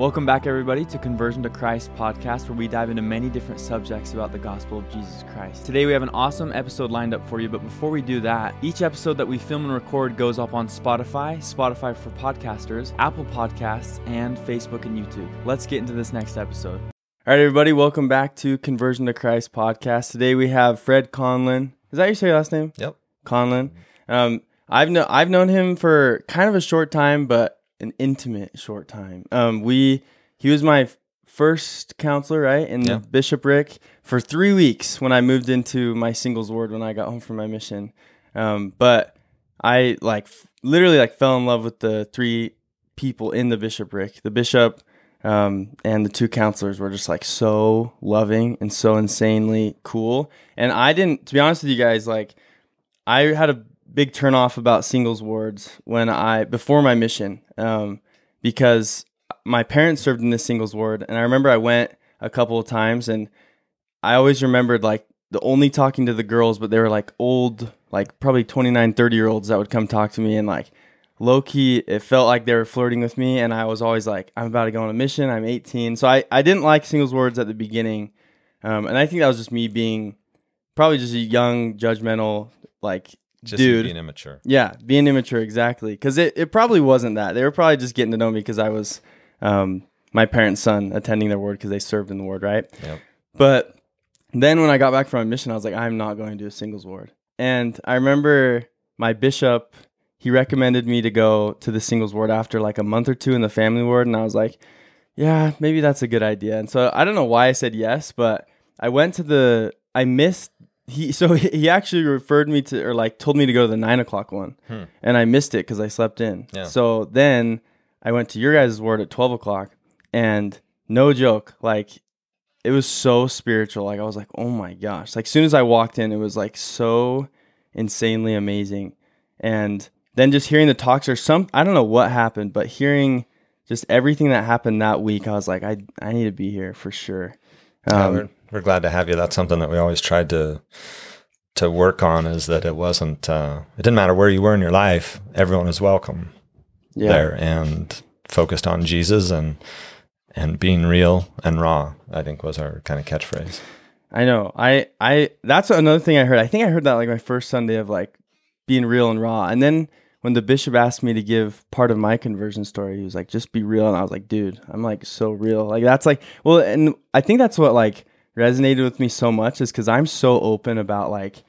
Welcome back, everybody, to Conversion to Christ podcast, where we dive into many different subjects about the gospel of Jesus Christ. Today, we have an awesome episode lined up for you, but before we do that, each episode that we film and record goes up on Spotify, Spotify for podcasters, Apple Podcasts, and Facebook and YouTube. Let's get into this next episode. All right, everybody, welcome back to Conversion to Christ podcast. Today, we have Fred Conlan. Is that your say your last name? Yep. Conlan. Um, I've kno- I've known him for kind of a short time, but an intimate short time. Um, we he was my first counselor, right, in Yeah. the bishopric for three weeks when I moved into my singles ward when I got home from my mission. Um, but I like f- literally like fell in love with the three people in the bishopric. The bishop um, and the two counselors were just like so loving and so insanely cool. And I didn't, to be honest with you guys, like I had a big turnoff about singles wards when I before my mission um, because my parents served in this singles ward, and I remember I went a couple of times, and I always remembered like the only talking to the girls, but they were like old, like probably 29, 30 year olds that would come talk to me, and like low key, it felt like they were flirting with me, and I was always like, I'm about to go on a mission. I'm 18, so I I didn't like singles wards at the beginning, um, and I think that was just me being probably just a young, judgmental, like Just dude. being immature. Yeah, being immature, exactly. Because it, it probably wasn't that. They were probably just getting to know me because I was um, my parents' son attending their ward because they served in the ward, right? Yep. But then when I got back from my mission, I was like, I'm not going to do a singles ward. And I remember my bishop, he recommended me to go to the singles ward after like a month or two in the family ward. And I was like, yeah, maybe that's a good idea. And so I don't know why I said yes, but I went to the, I missed, he, so he actually referred me to, or like told me to go to the nine o'clock one. Hmm. And I missed it because I slept in. Yeah. So then I went to your guys' ward at 12 o'clock. And no joke, like it was so spiritual. Like I was like, oh my gosh. Like as soon as I walked in, it was like so insanely amazing. And then just hearing the talks or some I don't know what happened, but hearing just everything that happened that week, I was like, I I need to be here for sure. Um, we're, glad to have you. That's something that we always tried to to work on is that it wasn't uh, it didn't matter where you were in your life, everyone is welcome yeah. there and focused on Jesus and and being real and raw, I think was our kind of catchphrase. I know. I I that's another thing I heard. I think I heard that like my first Sunday of like being real and raw. And then when the bishop asked me to give part of my conversion story, he was like, "Just be real." And I was like, "Dude, I'm like so real." Like that's like well, and I think that's what like resonated with me so much is because I'm so open about like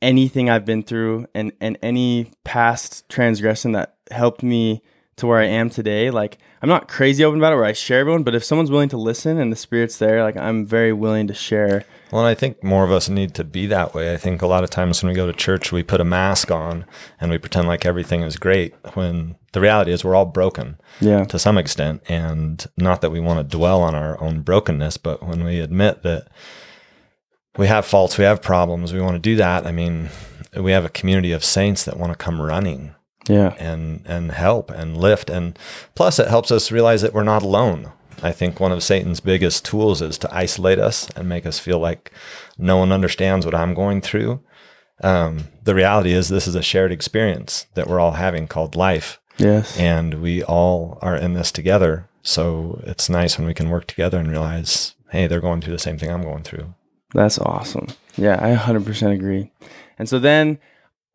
anything I've been through and and any past transgression that helped me to where I am today. Like I'm not crazy open about it where I share everyone, but if someone's willing to listen and the spirit's there, like I'm very willing to share. Well, I think more of us need to be that way. I think a lot of times when we go to church, we put a mask on and we pretend like everything is great when the reality is we're all broken. Yeah. to some extent. And not that we want to dwell on our own brokenness, but when we admit that we have faults, we have problems, we want to do that. I mean, we have a community of saints that want to come running Yeah. and and help and lift and plus it helps us realize that we're not alone. I think one of Satan's biggest tools is to isolate us and make us feel like no one understands what I'm going through. Um, the reality is this is a shared experience that we're all having called life Yes. and we all are in this together. So it's nice when we can work together and realize, hey, they're going through the same thing I'm going through. That's awesome. Yeah, I 100% agree. And so then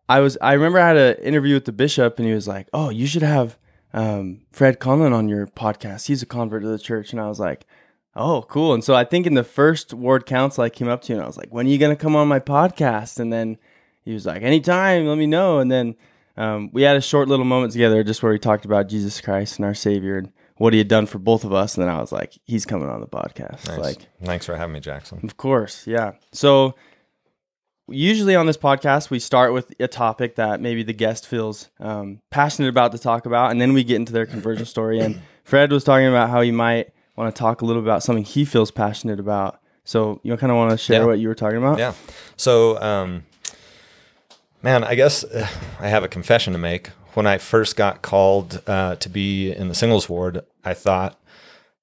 I was, I remember I had an interview with the bishop and he was like, oh, you should have um, Fred Conlan on your podcast. He's a convert to the church. And I was like, oh, cool. And so I think in the first ward council, I came up to you and I was like, when are you going to come on my podcast? And then he was like, anytime, let me know. And then um, we had a short little moment together just where we talked about Jesus Christ and our Savior and what he had done for both of us. And then I was like, he's coming on the podcast. Nice. Like, Thanks for having me, Jackson. of course, yeah. So usually on this podcast, we start with a topic that maybe the guest feels um, passionate about to talk about, and then we get into their conversion story. And Fred was talking about how he might want to talk a little about something he feels passionate about. So you kind of want to share Yeah. what you were talking about? Yeah. So, um, man, I guess uh, I have a confession to make. When I first got called uh, to be in the singles ward, I thought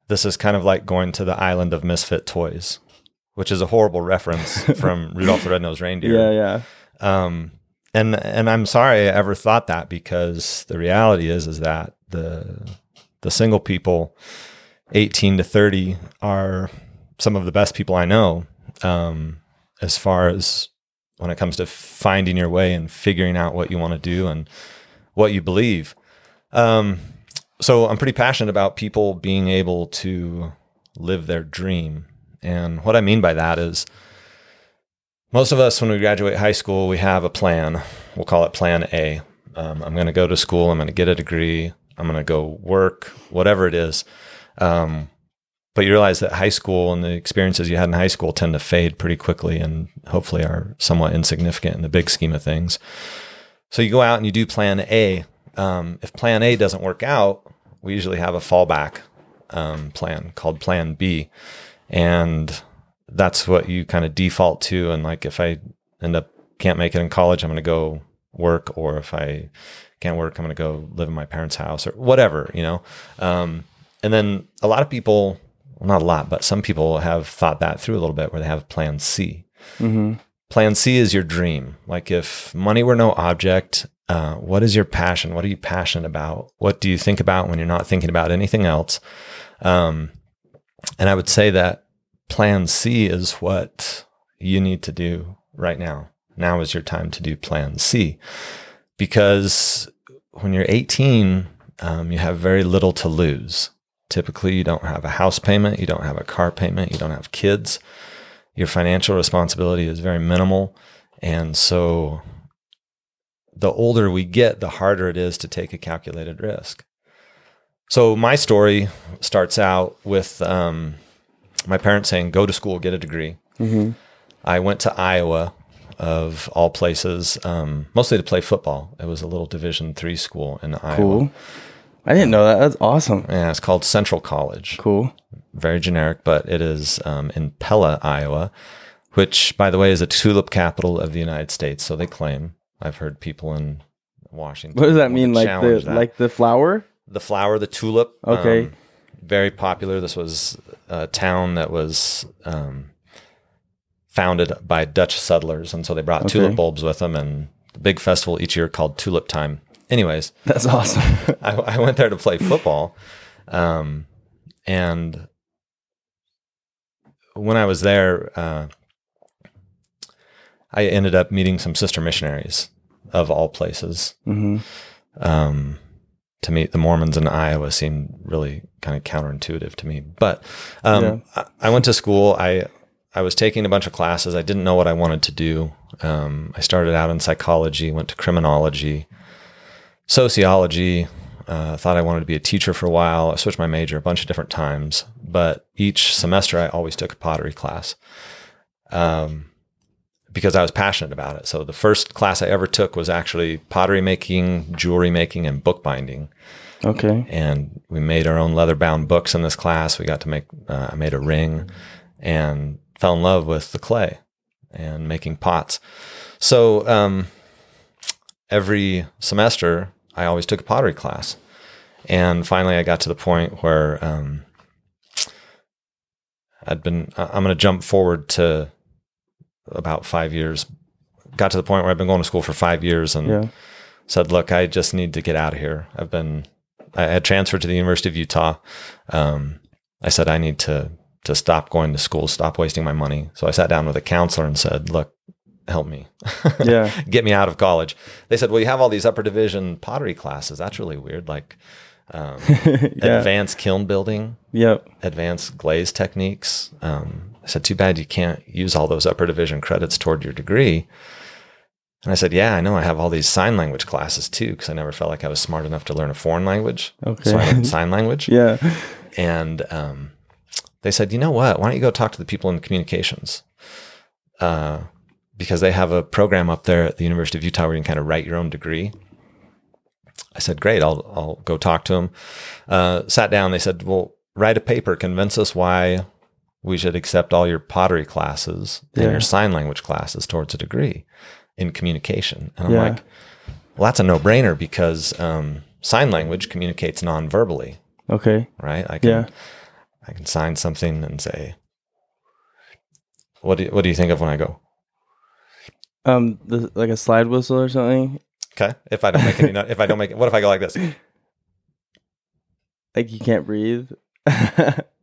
this is kind of like going to the island of misfit toys, which is a horrible reference from Rudolph the Red-Nosed Reindeer. Yeah, yeah. Um, and and I'm sorry I ever thought that because the reality is is that the the single people 18 to 30 are some of the best people I know um, as far as when it comes to finding your way and figuring out what you want to do and what you believe. Um, so I'm pretty passionate about people being able to live their dream. And what I mean by that is most of us, when we graduate high school, we have a plan. We'll call it Plan A. am going to go to school. I'm going to get a degree. I'm going to go work, whatever it is. Um, but you realize that high school and the experiences you had in high school tend to fade pretty quickly and hopefully are somewhat insignificant in the big scheme of things. So you go out and you do plan A. Um, if plan A doesn't work out, we usually have a fallback um, plan called plan B. And that's what you kind of default to. And like if I end up can't make it in college, I'm going to go work. Or if I can't work, I'm going to go live in my parents' house or whatever, you know? Um, and then a lot of people well, not a lot, but some people have thought that through a little bit where they have plan C. Mm-hmm. Plan C is your dream. Like if money were no object, uh, what is your passion? What are you passionate about? What do you think about when you're not thinking about anything else? Um, and I would say that plan C is what you need to do right now. Now is your time to do plan C because when you're 18, um, you have very little to lose. Typically, you don't have a house payment, you don't have a car payment, you don't have kids. Your financial responsibility is very minimal. And so, the older we get, the harder it is to take a calculated risk. So, my story starts out with um, my parents saying, Go to school, get a degree. Mm-hmm. I went to Iowa, of all places, um, mostly to play football. It was a little Division three school in Iowa. Cool. I didn't know that. That's awesome. Yeah, it's called Central College. Cool. Very generic, but it is um, in Pella, Iowa, which, by the way, is a tulip capital of the United States. So they claim. I've heard people in Washington. What does that mean? Like the that. like the flower? The flower, the tulip. Okay. Um, very popular. This was a town that was um, founded by Dutch settlers, and so they brought okay. tulip bulbs with them, and the big festival each year called Tulip Time anyways, that's awesome. I, I, went there to play football, um, and when I was there, uh, I ended up meeting some sister missionaries of all places. Mm-hmm. Um, to meet the Mormons in Iowa seemed really kind of counterintuitive to me. But um, yeah. I, I, went to school. I I was taking a bunch of classes. I didn't know what I wanted to do. Um, I started out in psychology, went to criminology, sociology. Uh, thought I wanted to be a teacher for a while. I switched my major a bunch of different times, but each semester I always took a pottery class um, because I was passionate about it. So the first class I ever took was actually pottery making, jewelry making, and bookbinding. Okay. And we made our own leather bound books in this class. We got to make, uh, I made a ring and fell in love with the clay and making pots. So, um, every semester, I always took a pottery class. And finally, I got to the point where um, I'd been, I'm going to jump forward to about five years. Got to the point where I've been going to school for five years and yeah. said, look, I just need to get out of here. I've been, I had transferred to the University of Utah. Um, I said, I need to, to stop going to school, stop wasting my money. So I sat down with a counselor and said, look, help me. yeah. Get me out of college. They said, well, you have all these upper division pottery classes. That's really weird. Like um, yeah. advanced kiln building. Yep. Advanced glaze techniques. Um, I said, too bad you can't use all those upper division credits toward your degree. And I said, yeah, I know. I have all these sign language classes too, because I never felt like I was smart enough to learn a foreign language. Okay. So I learned sign language. yeah. And um, they said, you know what? Why don't you go talk to the people in communications? Uh, because they have a program up there at the University of Utah where you can kind of write your own degree. I said, great, I'll, I'll go talk to them. Uh, sat down. They said, well, write a paper, convince us why we should accept all your pottery classes yeah. and your sign language classes towards a degree in communication. And I'm yeah. like, well, that's a no brainer because um, sign language communicates non-verbally. Okay. Right. I can, yeah. I can sign something and say, what do you, what do you think of when I go? Um, the, like a slide whistle or something. Okay. If I don't make any, if I don't make it, what if I go like this? Like you can't breathe.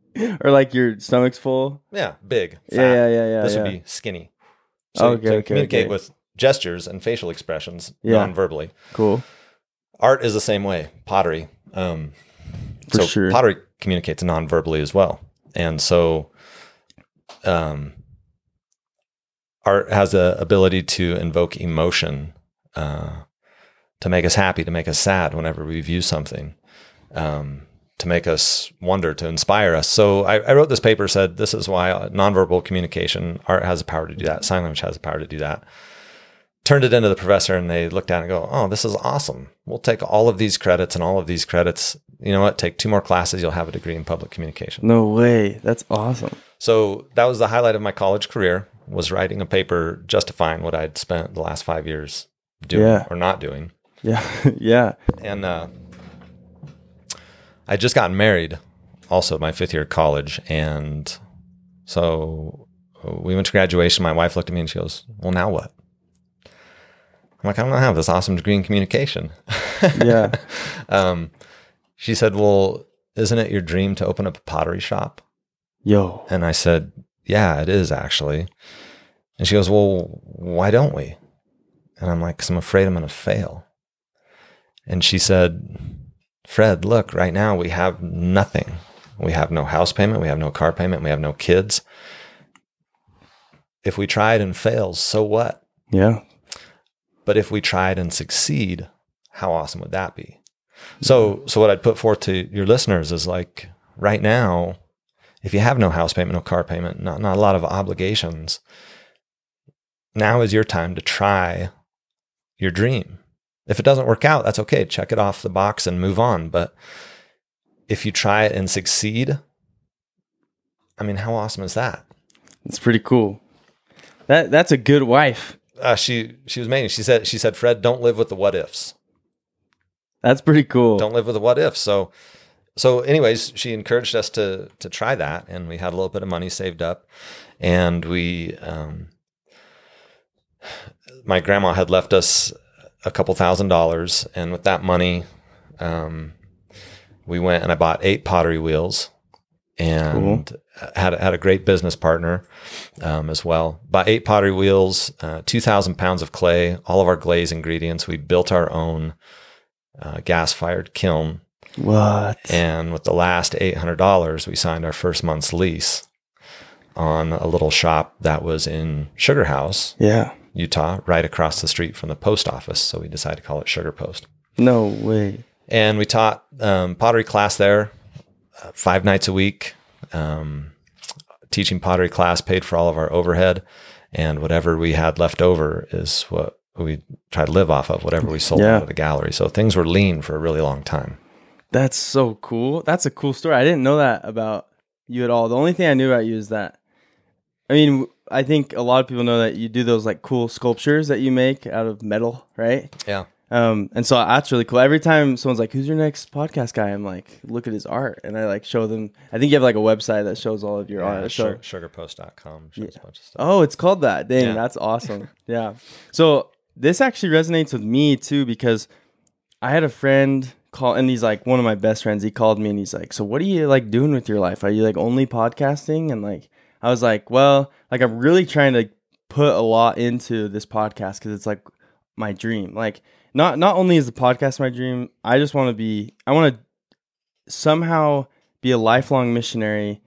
or like your stomach's full. Yeah, big. Yeah, fat. yeah, yeah, yeah. this yeah. would be skinny. So Okay, to okay, communicate okay. with gestures and facial expressions Yeah. non-verbally. cool. Art is the same way. Pottery. Um, For so sure. pottery communicates non-verbally as well, and so um, art has the ability to invoke emotion, uh, to make us happy, to make us sad whenever we view something. Um, to make us wonder, to inspire us. So I, I wrote this paper, said this is why nonverbal communication, art has the power to do that, sign language has the power to do that. Turned it into the professor and they looked at it and go, oh, this is awesome. We'll take all of these credits and all of these credits. You know what? Take two more classes, you'll have a degree in public communication. No way. That's awesome. So that was the highlight of my college career was writing a paper justifying what I'd spent the last five years doing Yeah. or not doing. Yeah. yeah. and uh, I just gotten married, also my fifth year of college, and so we went to graduation. My wife looked at me and she goes, "Well, now what?" I'm like, "I don't have this awesome degree in communication." Yeah. um, she said, "Well, isn't it your dream to open up a pottery shop?" Yo. And I said, Yeah, it is actually. And she goes, Well, why don't we? And I'm like, Because I'm afraid I'm going to fail. And she said, Fred, look, right now we have nothing. We have no house payment. We have no car payment. We have no kids. If we tried and fails, so what? Yeah. But if we tried and succeed, how awesome would that be? So, so what I'd put forth to your listeners is like right now, if you have no house payment, no car payment, not, not a lot of obligations, now is your time to try your dream. If it doesn't work out, that's okay. Check it off the box and move on. But if you try it and succeed, I mean, how awesome is that? It's pretty cool. That that's a good wife. Uh, she she was amazing. She said she said, Fred, don't live with the what ifs. That's pretty cool. don't live with the what ifs. So, so anyways, she encouraged us to to try that, and we had a little bit of money saved up, and we, um, my grandma had left us a couple thousand dollars, and with that money, um, we went and I bought eight pottery wheels, and had had a great business partner um, as well. Bought eight pottery wheels, uh, two thousand pounds of clay, all of our glaze ingredients. We built our own uh, gas fired kiln. what? And with the last $800, we signed our first month's lease on a little shop that was in Sugar House, yeah. Utah, right across the street from the post office. So we decided to call it Sugar Post. No way. And we taught um, pottery class there uh, five nights a week. Um, teaching pottery class paid for all of our overhead, and whatever we had left over is what we tried to live off of. Whatever we sold Yeah. out of the gallery, so things were lean for a really long time. That's so cool. That's a cool story. I didn't know that about you at all. The only thing I knew about you is that I mean, I think a lot of people know that you do those like cool sculptures that you make out of metal, right? Yeah, Um, and so that's really cool. Every time someone's like, "Who's your next podcast guy?" I'm like, "Look at his art," and I like show them. I think you have like a website that shows all of your yeah art. So, sugarpost.com shows a bunch of stuff. oh, it's called that. Dang, Yeah. that's awesome. yeah. So this actually resonates with me too because I had a friend call, and he's like one of my best friends. He called me and he's like, "So what are you like doing with your life? Are you like only podcasting?" And like, I was like, "Well, like I'm really trying to put a lot into this podcast because it's like my dream. Like, not not only is the podcast my dream, I just want to be. I want to somehow be a lifelong missionary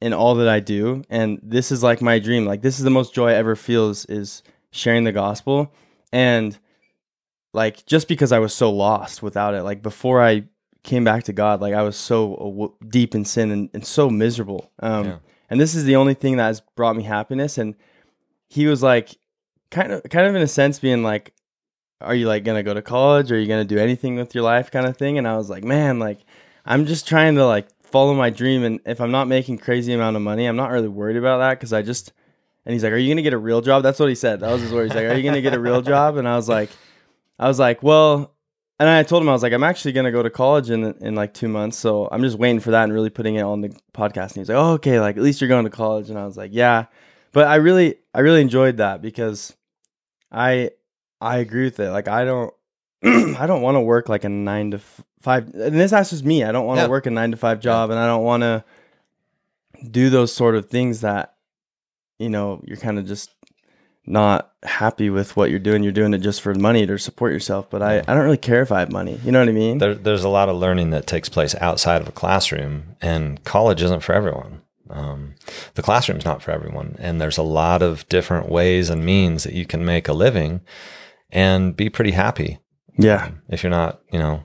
in all that I do, and this is like my dream. Like, this is the most joy I ever feels is sharing the gospel and like just because I was so lost without it, like before I came back to God, like I was so deep in sin and, and so miserable. Um, Yeah. And this is the only thing that has brought me happiness. And he was like, kind of, kind of in a sense, being like, "Are you like gonna go to college? Are you gonna do anything with your life?" Kind of thing. And I was like, "Man, like I'm just trying to like follow my dream. And if I'm not making crazy amount of money, I'm not really worried about that because I just." And he's like, "Are you gonna get a real job?" That's what he said. That was his word. He's like, "Are you gonna get a real job?" And I was like, "I was like, well." And I told him I was like, I'm actually gonna go to college in in like two months, so I'm just waiting for that and really putting it on the podcast. And he's like, oh, okay, like at least you're going to college. And I was like, yeah, but I really I really enjoyed that because I I agree with it. Like I don't I don't want to work like a nine to f- five. And this that's just me. I don't want to Yeah. work a nine to five job, and I don't want to do those sort of things that you know you're kind of just not happy with what you're doing. You're doing it just for money to support yourself. But I, I don't really care if I have money. You know what I mean? There, there's a lot of learning that takes place outside of a classroom, and college isn't for everyone. Um, the classroom's not for everyone, and there's a lot of different ways and means that you can make a living and be pretty happy yeah, if you're not, you know,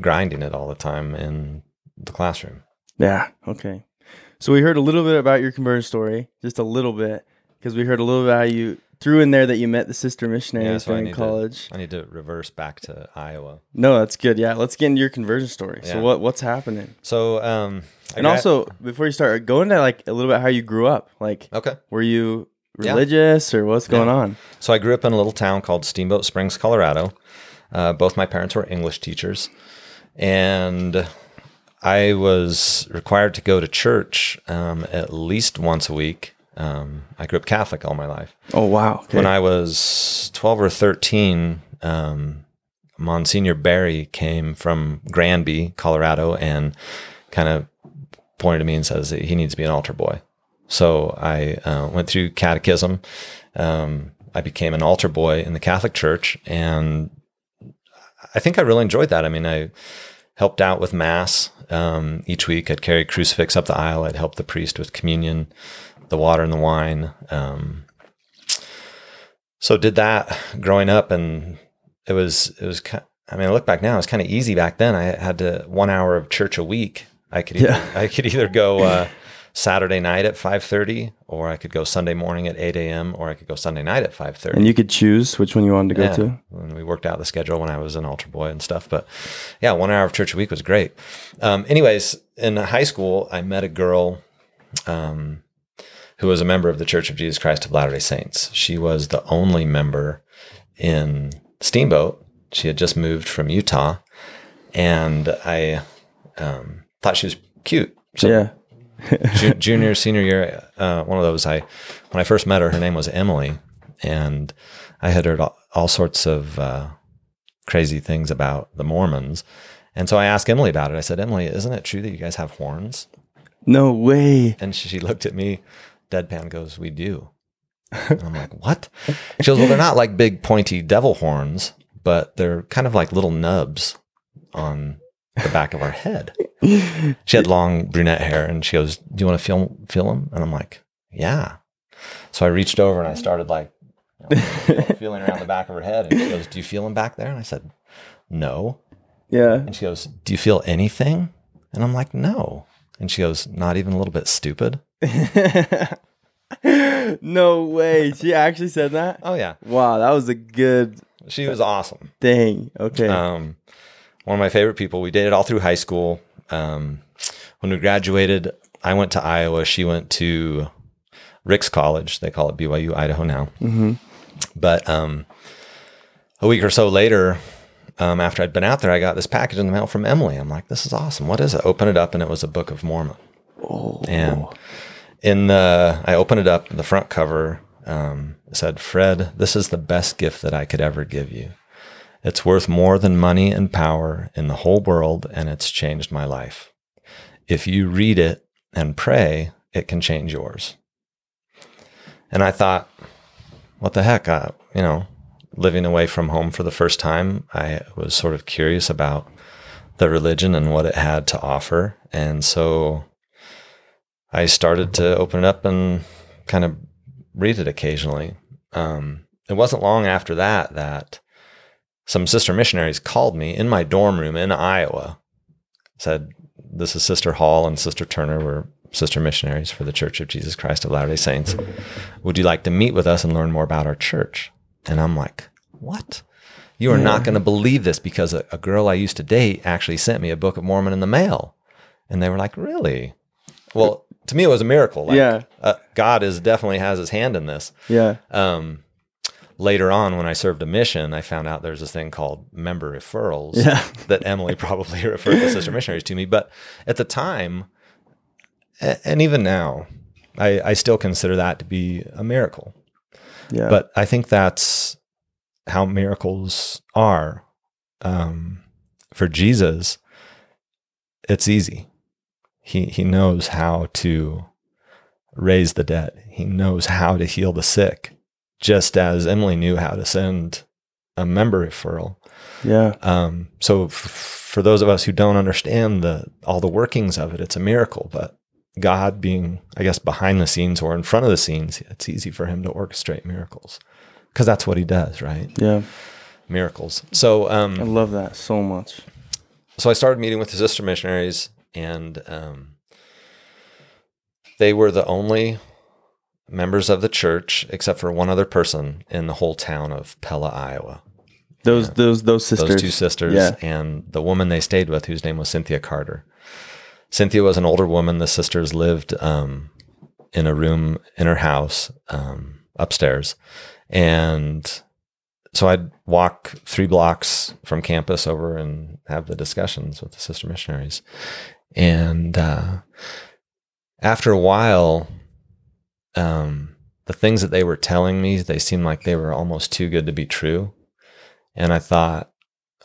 grinding it all the time in the classroom. yeah. Okay. So we heard a little bit about your conversion story, just a little bit, because we heard a little bit how you threw in there that you met the sister missionaries I during need to- college. I need to reverse back to Iowa. No, that's good. Yeah, let's get into your conversion story. So what what's happening? So, um, And gra- also, before you start, go into like a little bit how you grew up. Like, okay. were you Yeah. religious or what's going on? So I grew up in a little town called Steamboat Springs, Colorado. Uh, both my parents were English teachers, and I was required to go to church um, at least once a week. Um, I grew up Catholic all my life. Oh wow. Okay. When I was 12 or 13, um, Monsignor Barry came from Granby, Colorado, and kind of pointed to me and says that he needs to be an altar boy. So I uh, went through catechism. Um, I became an altar boy in the Catholic Church, and I think I really enjoyed that. I mean, I helped out with Mass um, each week. I'd carry crucifix up the aisle. I'd help the priest with communion, the water and the wine. Um, so did that growing up, and it was it was. I mean, I look back now; it was kind of easy back then. I had to one hour of church a week. I could either, Yeah. I could either go uh, Saturday night at five thirty, or I could go Sunday morning at eight a.m., or I could go Sunday night at five thirty. and you could choose which one you wanted to go to. And we worked out the schedule when I was an altar boy and stuff. But yeah, one hour of church a week was great. Um, anyways, in high school, I met a girl um, who was a member of the Church of Jesus Christ of Latter day Saints. She was the only member in Steamboat. She had just moved from Utah. And I um, thought she was cute. So yeah. ju- junior, senior year, uh, one of those. I when I first met her, her name was Emily, and I had heard all, all sorts of uh, crazy things about the Mormons, and so I asked Emily about it. I said, Emily, isn't it true that you guys have horns? No way. And she looked at me, deadpan, goes, "We do." And I'm like, "What?" She goes, "Well, they're not like big pointy devil horns, but they're kind of like little nubs on." The back of our head. She had long brunette hair, and she goes, "Do you want to feel feel them?" And I'm like, "Yeah." So I reached over and I started like you know, feeling around the back of her head, and she goes, "Do you feel them back there?" And I said, "No." Yeah. And she goes, "Do you feel anything?" And I'm like, "No." And she goes, "Not even a little bit stupid." no way. She actually said that? Oh yeah, Wow, that was a good she was awesome. Dang. Okay. Um, one of my favorite people. We dated all through high school. Um, when we graduated, I went to Iowa. She went to Ricks College. They call it BYU Idaho now. hmm But um, a week or so later, um, after I'd been out there, I got this package in the mail from Emily. I'm like, this is awesome. What is it? Open it up, and it was a Book of Mormon. Oh. And in the, I opened it up. The front cover um, said, "Fred, this is the best gift that I could ever give you. It's worth more than money and power in the whole world, and it's changed my life. If you read it and pray, it can change yours." And I thought, what the heck? I, you know, living away from home for the first time, I was sort of curious about the religion and what it had to offer. And so I started to open it up and kind of read it occasionally. Um, it wasn't long after that that some sister missionaries called me in my dorm room in Iowa, said, This is Sister Hall and Sister Turner. We're sister missionaries for the Church of Jesus Christ of Latter day Saints. Would you like to meet with us and learn more about our church? And I'm like, What? You are not going to believe this because a, a girl I used to date actually sent me a Book of Mormon in the mail. And they were like, Really? Well, to me, it was a miracle. Like, Yeah. uh, God is definitely has his hand in this. Yeah. Um, later on, when I served a mission, I found out there's this thing called member referrals Yeah. that Emily probably referred the sister missionaries to me. But at the time, and even now, I, I still consider that to be a miracle. Yeah. But I think that's how miracles are um, for Jesus, it's easy. He he knows how to raise the dead. He knows how to heal the sick, just as Emily knew how to send a member referral. Yeah. Um, so f- for those of us who don't understand the all the workings of it, it's a miracle. But God being, I guess, behind the scenes or in front of the scenes, it's easy for Him to orchestrate miracles because that's what He does, right? Yeah. Miracles. So, I um, love that so much. so I started meeting with the sister missionaries, and um, they were the only members of the church, except for one other person in the whole town of Pella, Iowa. Those those those sisters. those two sisters Yeah. and the woman they stayed with whose name was cynthia carter cynthia was an older woman the sisters lived um, in a room in her house um, upstairs and so i'd walk three blocks from campus over and have the discussions with the sister missionaries and uh, after a while um, the things that they were telling me they seemed like they were almost too good to be true and I thought,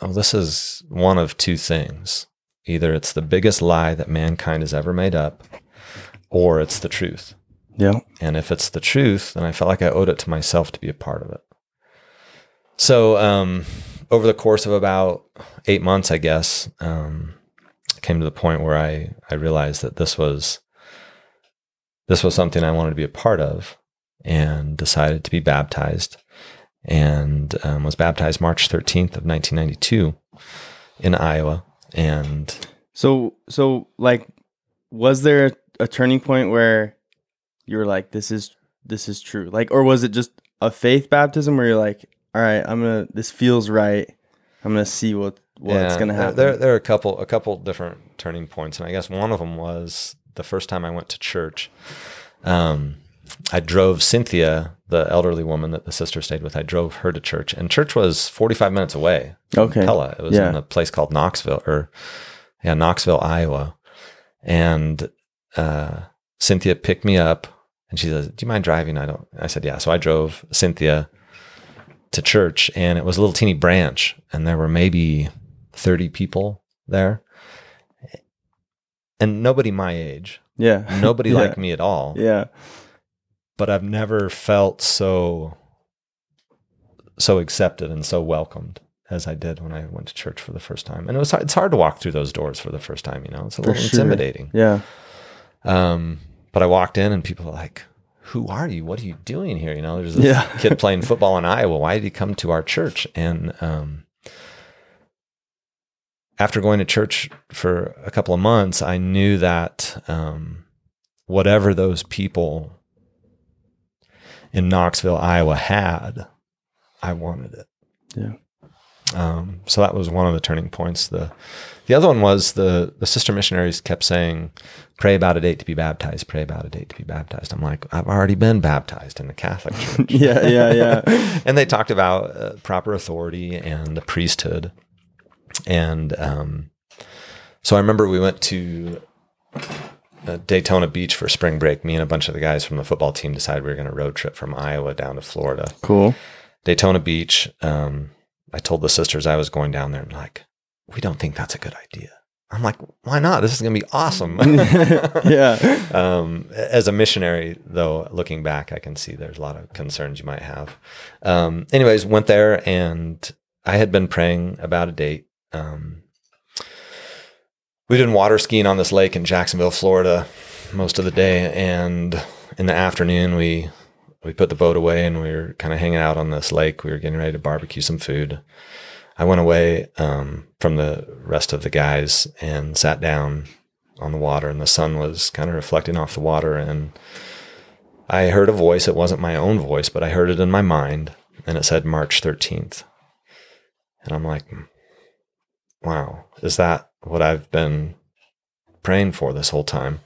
oh, this is one of two things. Either it's the biggest lie that mankind has ever made up, or it's the truth. Yeah. And if it's the truth, then I felt like I owed it to myself to be a part of it. So, um, over the course of about eight months, I guess, um, came to the point where I, I realized that this was this was something I wanted to be a part of, and decided to be baptized and um, was baptized March 13th of 1992 in Iowa. And So so like was there a, turning point where you were like this is this is true? Like or was it just a faith baptism where you're like all right, I'm to this feels right. I'm to see what what's yeah, going to happen. There, there are a couple, a couple different turning points, and I guess one of them was the first time I went to church. Um, I drove Cynthia, the elderly woman that the sister stayed with. I drove her to church, and church was 45 minutes away. Okay. Pella. It was Yeah. in a place called Knoxville, or yeah, Knoxville, Iowa. And uh, Cynthia picked me up, and she says, "Do you mind driving?" I don't. I said, "Yeah." So I drove Cynthia to church, and it was a little teeny branch, and there were maybe 30 people there, and nobody my age, yeah. nobody Yeah. like me at all. Yeah. But I've never felt so so accepted and so welcomed as I did when I went to church for the first time. And it was it's hard to walk through those doors for the first time. You know, it's a For little sure. intimidating. Yeah. Um, but I walked in and people were like, "Who are you? What are you doing here?" You know, there's this Yeah. kid playing football in Iowa. Why did he come to our church? And um, after going to church for a couple of months, I knew that um, whatever those people in Knoxville, Iowa had, I wanted it. Yeah. Um, so that was one of the turning points. The the other one was the the sister missionaries kept saying, "Pray about a date to be baptized. Pray about a date to be baptized." I'm like, I've already been baptized in the Catholic Church. Yeah, yeah, yeah. and they talked about uh, proper authority and the priesthood. And um, so I remember we went to uh, Daytona Beach for spring break. Me and a bunch of the guys from the football team decided we were going to road trip from Iowa down to Florida. Cool. Daytona Beach. Um, I told the sisters I was going down there and like, we don't think that's a good idea. I'm like, why not? This is going to be awesome. Yeah. Um, as a missionary, though, looking back, I can see there's a lot of concerns you might have. Um, anyways, went there and I had been praying about a date. Um, we'd been water skiing on this lake in Jacksonville, Florida, most of the day, and in the afternoon we we put the boat away and we were kind of hanging out on this lake. We were getting ready to barbecue some food. I went away um, from the rest of the guys and sat down on the water, and the sun was kind of reflecting off the water. And I heard a voice. It wasn't my own voice, but I heard it in my mind, and it said March 13th. And I'm like, wow, is that what I've been praying for this whole time?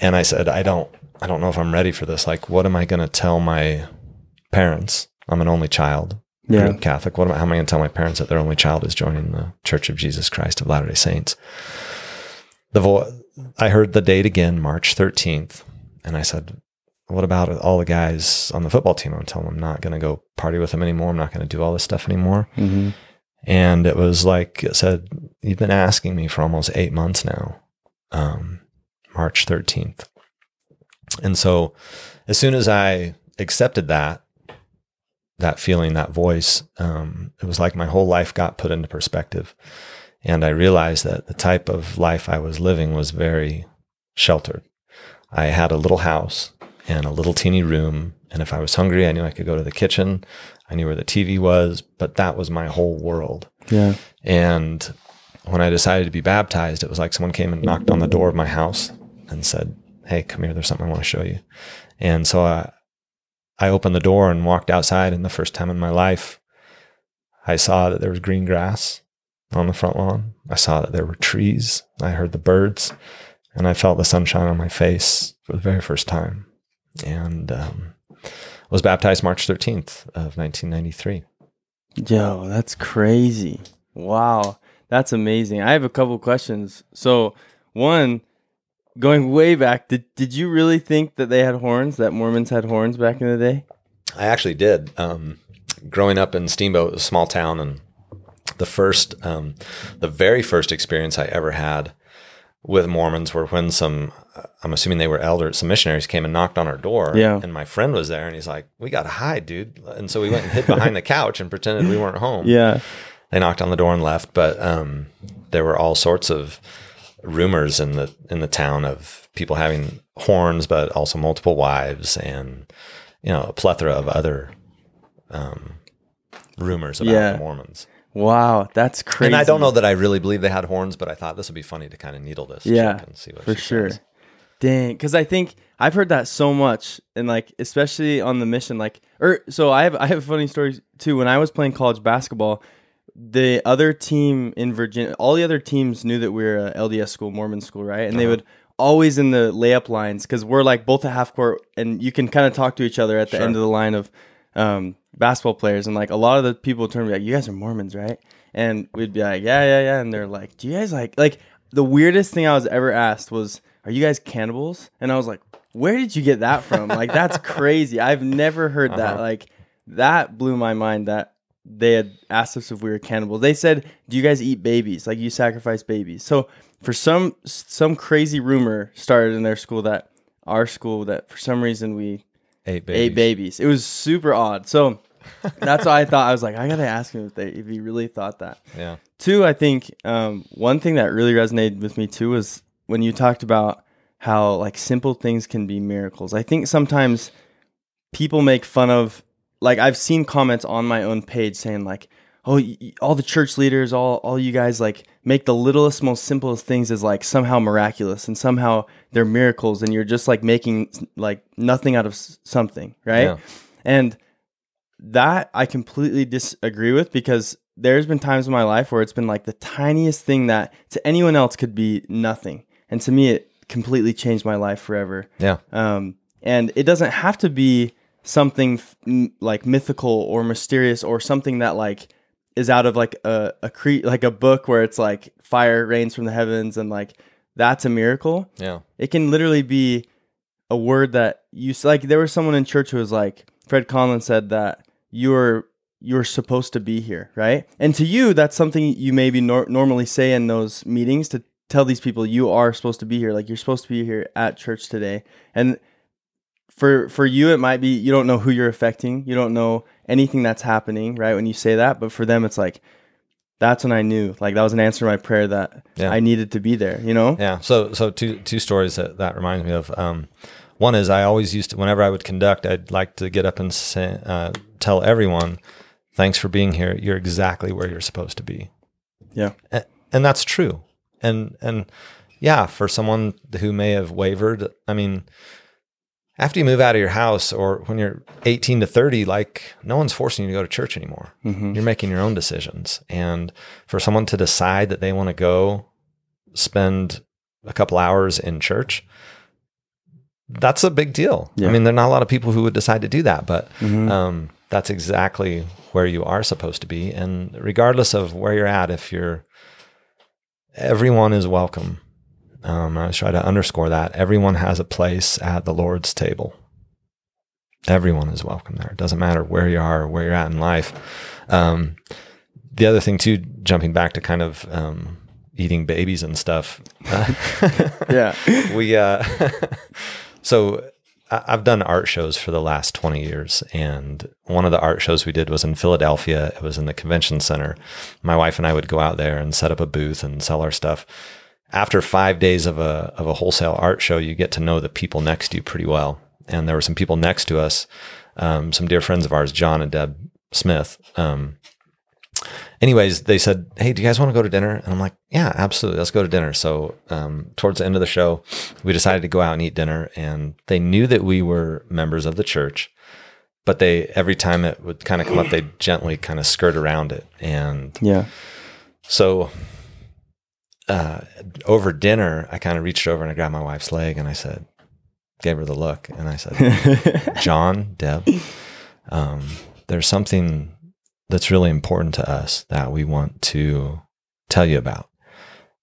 And I said, I don't, I don't know if I'm ready for this. Like, what am I going to tell my parents? I'm an only child. Yeah. Catholic. What am I, how am I going to tell my parents that their only child is joining the Church of Jesus Christ of Latter Day Saints? The vo- I heard the date again, March 13th, and I said, "What about all the guys on the football team?" I'm telling them I'm not going to go party with them anymore. I'm not going to do all this stuff anymore. hmm And it was like it said, You've been asking me for almost eight months now, um, March 13th. And so as soon as I accepted that, that feeling, that voice, um, it was like my whole life got put into perspective. And I realized that the type of life I was living was very sheltered. I had a little house and a little teeny room. And if I was hungry, I knew I could go to the kitchen. I knew where the TV was, but that was my whole world. Yeah. And when I decided to be baptized, it was like someone came and knocked on the door of my house and said, Hey, come here. There's something I want to show you. And so I, I opened the door and walked outside. And the first time in my life, I saw that there was green grass on the front lawn. I saw that there were trees. I heard the birds and I felt the sunshine on my face for the very first time. And um, was baptized March 13th of 1993. Yo, that's crazy. Wow. That's amazing. I have a couple questions. So, one, going way back, did, did you really think that they had horns, that Mormons had horns back in the day? I actually did. Um, growing up in Steamboat, a small town, and the first, um, the very first experience I ever had with Mormons were when some, I'm assuming they were elders, some missionaries came and knocked on our door. Yeah. And my friend was there and he's like, we got to hide, dude. And so we went and hid behind the couch and pretended we weren't home. Yeah. They knocked on the door and left. But um, there were all sorts of rumors in the, in the town of people having horns, but also multiple wives and, you know, a plethora of other um, rumors about Yeah. the Mormons. Wow. That's crazy. And I don't know that I really believe they had horns, but I thought this would be funny to kind of needle this. Yeah, and see what for she sure. says. Dang, because I think I've heard that so much, and like especially on the mission, like or so I have I have a funny story too. When I was playing college basketball, the other team in Virginia, all the other teams knew that we were a LDS school, Mormon school, right? And they Uh-huh. would always in the layup lines because we're like both a half court, and you can kind of talk to each other at the Sure. end of the line of um, basketball players, and like a lot of the people would turn to me like, "You guys are Mormons, right?" And we'd be like, "Yeah, yeah, yeah," and they're like, "Do you guys like like?" The weirdest thing I was ever asked was, "Are you guys cannibals?" And I was like, "Where did you get that from? like that's crazy. I've never heard that. Uh-huh. Like that blew my mind that they had asked us if we were cannibals. They said, "Do you guys eat babies? Like you sacrifice babies?" So for some some crazy rumor started in their school that our school that for some reason we Eight babies. ate babies. It was super odd. So that's why I thought I was like, I gotta ask him if they if he really thought that. Yeah. Two, I think um, one thing that really resonated with me too was when you talked about how like simple things can be miracles. I think sometimes people make fun of like I've seen comments on my own page saying like, "Oh, all the church leaders, all all you guys like make the littlest, most simplest things as like somehow miraculous and somehow they're miracles, and you're just like making like nothing out of something, right?" Yeah. And that I completely disagree with because there's been times in my life where it's been like the tiniest thing that to anyone else could be nothing. And to me, it completely changed my life forever. Yeah. Um, and it doesn't have to be something f- m- like mythical or mysterious or something that like is out of like a, a cre- like a book where it's like fire rains from the heavens and like that's a miracle. Yeah. It can literally be a word that you like. There was someone in church who was like, Fred Conlan said that you're you're supposed to be here, right? And to you, that's something you maybe nor- normally say in those meetings to tell these people you are supposed to be here. Like you're supposed to be here at church today. And for for you, it might be you don't know who you're affecting. You don't know anything that's happening, right? When you say that, but for them, it's like that's when I knew. Like that was an answer to my prayer that Yeah. I needed to be there. You know? Yeah. So so two two stories that that reminds me of. Um, one is I always used to whenever I would conduct, I'd like to get up and say, uh, tell everyone, "Thanks for being here. You're exactly where you're supposed to be." Yeah. and, and that's true. And and yeah, for someone who may have wavered, I mean, after you move out of your house or when you're 18 to 30, like no one's forcing you to go to church anymore. Mhm. You're making your own decisions. And for someone to decide that they want to go spend a couple hours in church, that's a big deal. Yeah. I mean, there are not a lot of people who would decide to do that, but Mhm. um, that's exactly where you are supposed to be. And regardless of where you're at, if you're, everyone is welcome. Um, I was trying to underscore that everyone has a place at the Lord's table. Everyone is welcome there. It doesn't matter where you are or where you're at in life. Um, the other thing too, jumping back to kind of um, eating babies and stuff. Yeah. we uh, so I- I've done art shows for the last 20 years and one of the art shows we did was in Philadelphia it was in the convention center my wife and I would go out there and set up a booth and sell our stuff after 5 days of a of a wholesale art show you get to know the people next to you pretty well and there were some people next to us um, some dear friends of ours John and Deb Smith um, anyways, they said, "Hey, do you guys want to go to dinner?" And I'm like, "Yeah, absolutely. Let's go to dinner." So, um, towards the end of the show, we decided to go out and eat dinner, and they knew that we were members of the church, but they every time it would kind of come up, they gently kind of skirt around it, and Yeah. so. Uh, over dinner, I kind of reached over and I grabbed my wife's leg and I said, gave her the look, and I said, John, Deb, um, there's something that's really important to us that we want to tell you about.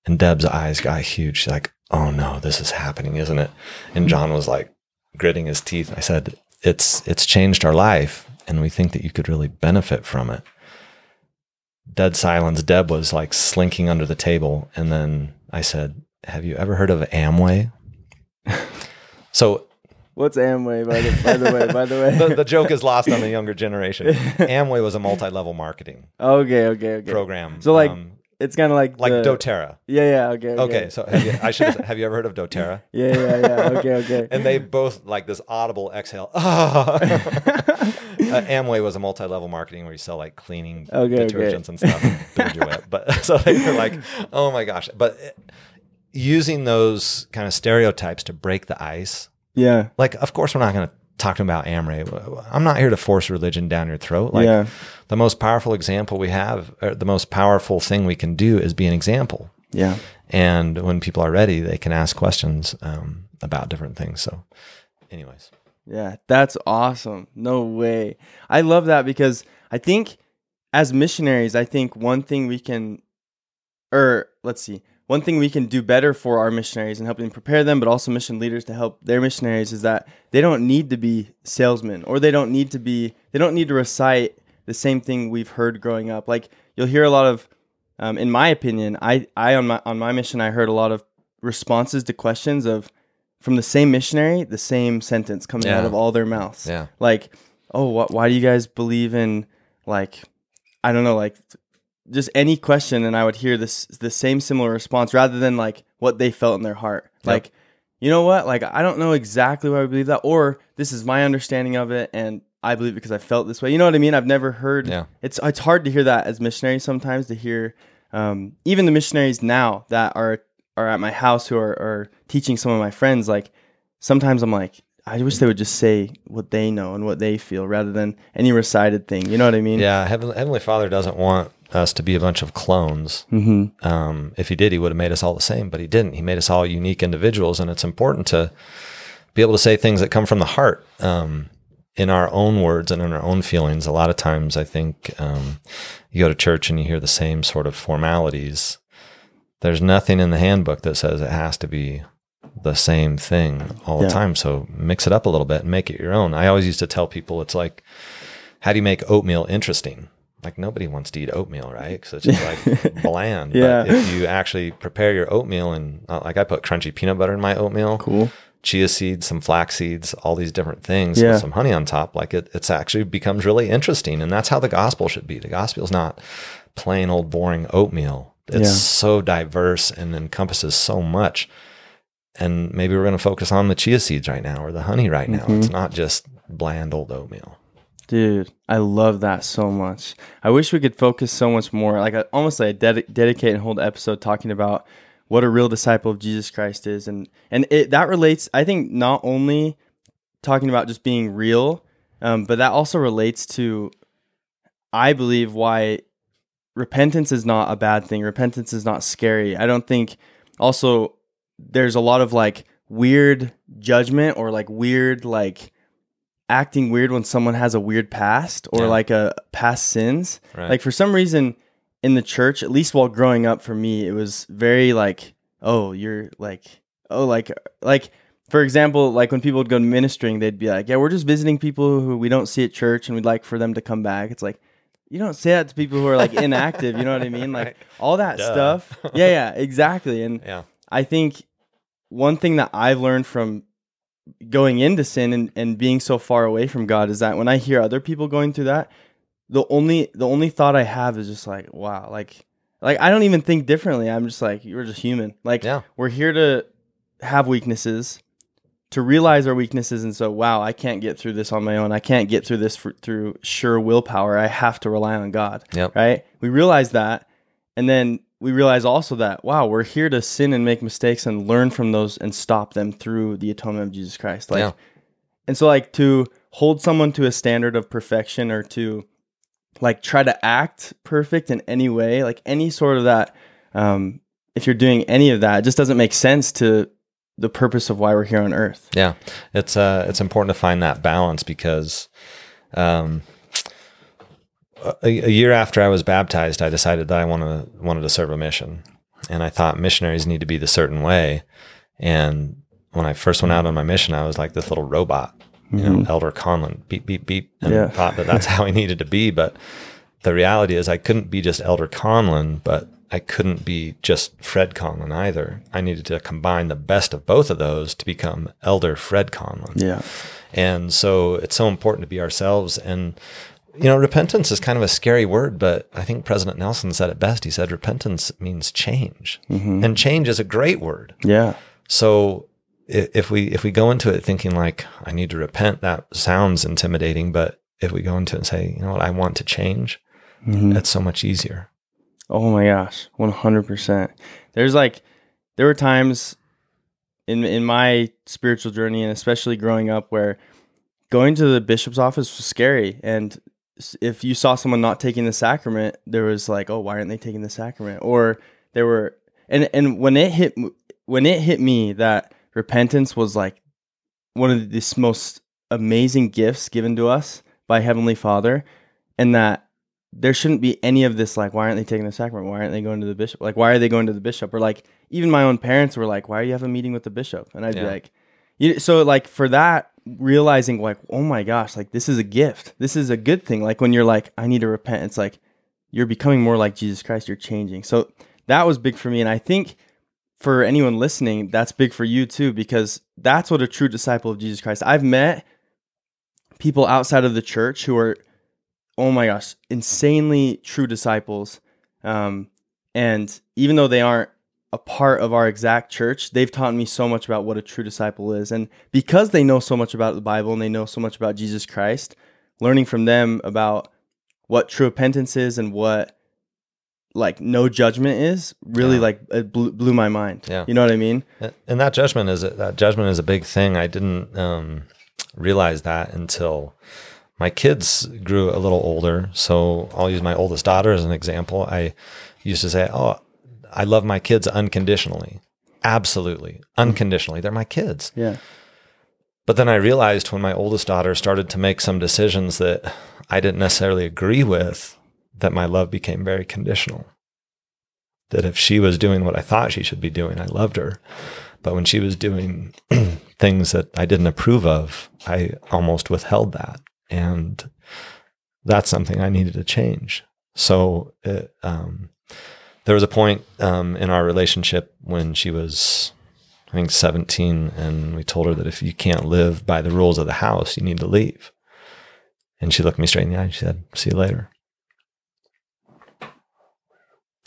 And Deb's eyes got huge. She's like, oh no, this is happening, isn't it? And John was like gritting his teeth. I said, it's, it's changed our life and we think that you could really benefit from it. Dead silence. Deb was like slinking under the table. And then I said, have you ever heard of Amway? so What's Amway, by the, by the way? By the way. the, the joke is lost on the younger generation. Amway was a multi-level marketing okay, okay, okay. program. So, like, um, It's kind of like like the, DoTerra. Yeah, yeah. Okay. Okay. Okay, so have you, I should have, have you ever heard of DoTerra? Yeah, yeah, yeah. Okay, okay. And they both like this audible exhale. Ah. uh, Amway was a multi-level marketing where you sell like cleaning Okay, okay. detergents and stuff. Build your. But so they were like, oh my gosh! But it- using those kind of stereotypes to break the ice yeah. like of course we're not going to talk about Amway. I'm not here to force religion down your throat. Like Yeah. the most powerful example we have, or the most powerful thing we can do is be an example. Yeah. And when people are ready, they can ask questions um, about different things. So, anyways, Yeah, that's awesome. No way. I love that because I think as missionaries, I think one thing we can, or let's see, one thing we can do better for our missionaries and helping prepare them, but also mission leaders to help their missionaries is that they don't need to be salesmen or they don't need to be, they don't need to recite the same thing we've heard growing up. Like you'll hear a lot of, um, in my opinion, I, I on my on my mission, I heard a lot of responses to questions of from the same missionary, the same sentence coming out of all their mouths. Yeah. Like, oh, wh- why do you guys believe in like, I don't know, like just any question, and I would hear this the same similar response rather than like what they felt in their heart. Like, you know what? Like, I don't know exactly why I believe that, or this is my understanding of it, and I believe it because I felt this way. You know what I mean? I've never heard. Yeah. It's it's hard to hear that as missionaries sometimes to hear. Um, even the missionaries now that are are at my house who are, are teaching some of my friends, like sometimes I'm like, I wish they would just say what they know and what they feel rather than any recited thing. You know what I mean? yeah, Heavenly, Heavenly Father doesn't want us to be a bunch of clones. Mm-hmm. Um, if he did, he would have made us all the same, but he didn't. He made us all unique individuals, and it's important to be able to say things that come from the heart um, in our own words and in our own feelings. A lot of times, I think um, you go to church and you hear the same sort of formalities. There's nothing in the handbook that says it has to be the same thing all Yeah. the time. So mix it up a little bit and make it your own. I always used to tell people it's like, how do you make oatmeal interesting? Like nobody wants to eat oatmeal, right? Because it's just like bland. Yeah. But if you actually prepare your oatmeal and uh, like I put crunchy peanut butter in my oatmeal, Cool. chia seeds, some flax seeds, all these different things Yeah. with some honey on top, like it, it's actually becomes really interesting. And that's how the gospel should be. The gospel is not plain old boring oatmeal. It's Yeah. so diverse and encompasses so much. And maybe we're going to focus on the chia seeds right now or the honey right now. Mm-hmm. It's not just bland old oatmeal. Dude, I love that so much. I wish we could focus so much more, like a, almost like a ded- dedicate and whole episode talking about what a real disciple of Jesus Christ is, and and it that relates. I think not only talking about just being real, um, but that also relates to, I believe, why repentance is not a bad thing. Repentance is not scary. I don't think. Also, there's a lot of like weird judgment or like weird like acting weird when someone has a weird past or Yeah. like a past sins. Right. Like for some reason in the church, at least while growing up for me, it was very like, oh, you're like, oh, like, like, for example, like when people would go ministering, they'd be like, yeah, we're just visiting people who we don't see at church and we'd like for them to come back. It's like, you don't say that to people who are like inactive. You know what I mean? Like Right. all that Duh. stuff. Yeah, yeah, exactly. And Yeah. I think one thing that I've learned from going into sin and, and being so far away from God is that when I hear other people going through that, the only the only thought I have is just like, wow, like like I don't even think differently. I'm just like, you're just human. Like Yeah. we're here to have weaknesses, to realize our weaknesses, and so wow, I can't get through this on my own. I can't get through this for, through sure willpower. I have to rely on God. Yep. Right? We realize that, and then we realize also that wow, we're here to sin and make mistakes and learn from those and stop them through the atonement of Jesus Christ. Like, Yeah. and so like to hold someone to a standard of perfection or to like try to act perfect in any way, like any sort of that. Um, if you're doing any of that, it just doesn't make sense to the purpose of why we're here on earth. Yeah, it's uh, it's important to find that balance because, um, a, a year after I was baptized, I decided that I wanted wanted to serve a mission, and I thought missionaries need to be the certain way. And when I first went out on my mission, I was like this little robot, you know, mm-hmm. Elder Conlan, beep beep beep, and Yeah. thought that that's how I needed to be. But the reality is, I couldn't be just Elder Conlan, but I couldn't be just Fred Conlan either. I needed to combine the best of both of those to become Elder Fred Conlan. Yeah. And so it's so important to be ourselves. And, you know, repentance is kind of a scary word, but I think President Nelson said it best. He said, repentance means change. Mm-hmm. And change is a great word. Yeah. So if we if we go into it thinking like I need to repent, that sounds intimidating. But if we go into it and say, you know what, I want to change, mm-hmm. that's so much easier. Oh my gosh, one hundred percent. There's like, there were times in in my spiritual journey, and especially growing up, where going to the bishop's office was scary. And if you saw someone not taking the sacrament, there was like, oh, why aren't they taking the sacrament? Or there were, and and when it hit when it hit me that repentance was like one of the most amazing gifts given to us by Heavenly Father, and that there shouldn't be any of this like why aren't they taking the sacrament? Why aren't they going to the bishop? Like why are they going to the bishop? Or like even my own parents were like why are you having a meeting with the bishop? And i'd be like you, so like for that realizing like oh my gosh like this is a gift. This is a good thing. Like when you're like i need to repent it's like you're becoming more like jesus christ. You're changing. So that was big for me. And i think for anyone listening that's big for you too because that's what a true disciple of jesus christ i've met people outside of the church who are oh my gosh, insanely true disciples. Um, and even though they aren't a part of our exact church, they've taught me so much about what a true disciple is. And because they know so much about the Bible and they know so much about Jesus Christ, learning from them about what true repentance is and what like no judgment is really Yeah. like it blew, blew my mind. Yeah. You know what I mean? And that judgment is a, that judgment is a big thing. I didn't um, realize that until my kids grew a little older. So I'll use my oldest daughter as an example. I used to say, "Oh, I love my kids unconditionally, absolutely unconditionally. They're my kids." Yeah. But then I realized when my oldest daughter started to make some decisions that I didn't necessarily agree with, that my love became very conditional. That if she was doing what I thought she should be doing, I loved her. But when she was doing things that I didn't approve of, I almost withheld that. And that's something I needed to change. So it, um, there was a point um, in our relationship when she was, I think, 17, and we told her that if you can't live by the rules of the house, you need to leave. And she looked me straight in the eye and she said, See you later.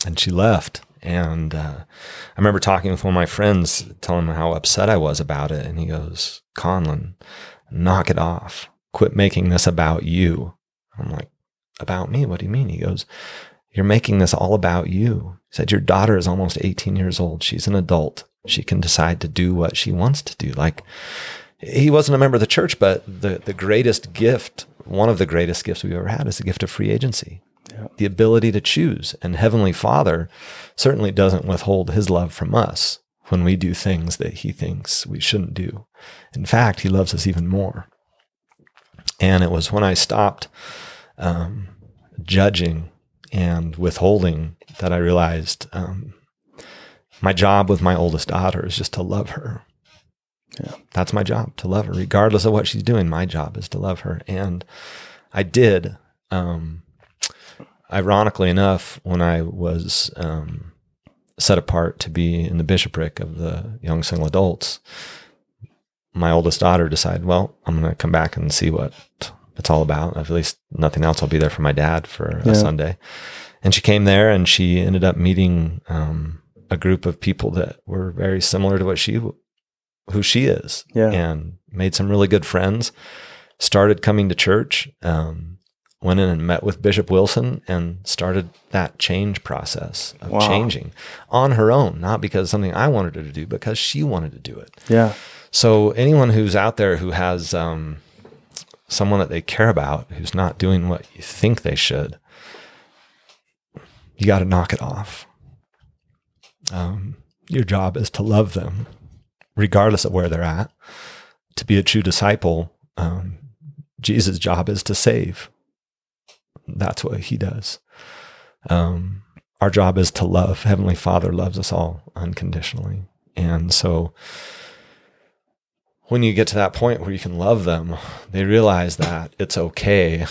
And she left. And uh, I remember talking with one of my friends, telling him how upset I was about it. And he goes, Conlan, knock it off. Quit making this about you. I'm like, About me? What do you mean? He goes, You're making this all about you. He said, Your daughter is almost 18 years old. She's an adult. She can decide to do what she wants to do. Like, he wasn't a member of the church, but the, the greatest gift, one of the greatest gifts we've ever had, is the gift of free agency the ability to choose. And Heavenly Father certainly doesn't withhold his love from us when we do things that he thinks we shouldn't do. In fact, he loves us even more. And it was when I stopped um, judging and withholding that I realized um, my job with my oldest daughter is just to love her. Yeah. That's my job, to love her. Regardless of what she's doing, my job is to love her. And I did. Um, ironically enough, when I was um, set apart to be in the bishopric of the young single adults, my oldest daughter decided, well, I'm going to come back and see what it's all about. If at least nothing else, I'll be there for my dad for Yeah. a Sunday. And she came there and she ended up meeting um, a group of people that were very similar to what she, who she is, Yeah. and made some really good friends. Started coming to church. Um, went in and met with Bishop Wilson and started that change process of Wow. changing on her own, not because something I wanted her to do, because she wanted to do it. Yeah. So anyone who's out there who has um, someone that they care about who's not doing what you think they should, you got to knock it off. Um, your job is to love them, regardless of where they're at. To be a true disciple, um, Jesus' job is to save. That's what he does. Um, our job is to love. Heavenly Father loves us all unconditionally. And so when you get to that point where you can love them, they realize that it's okay,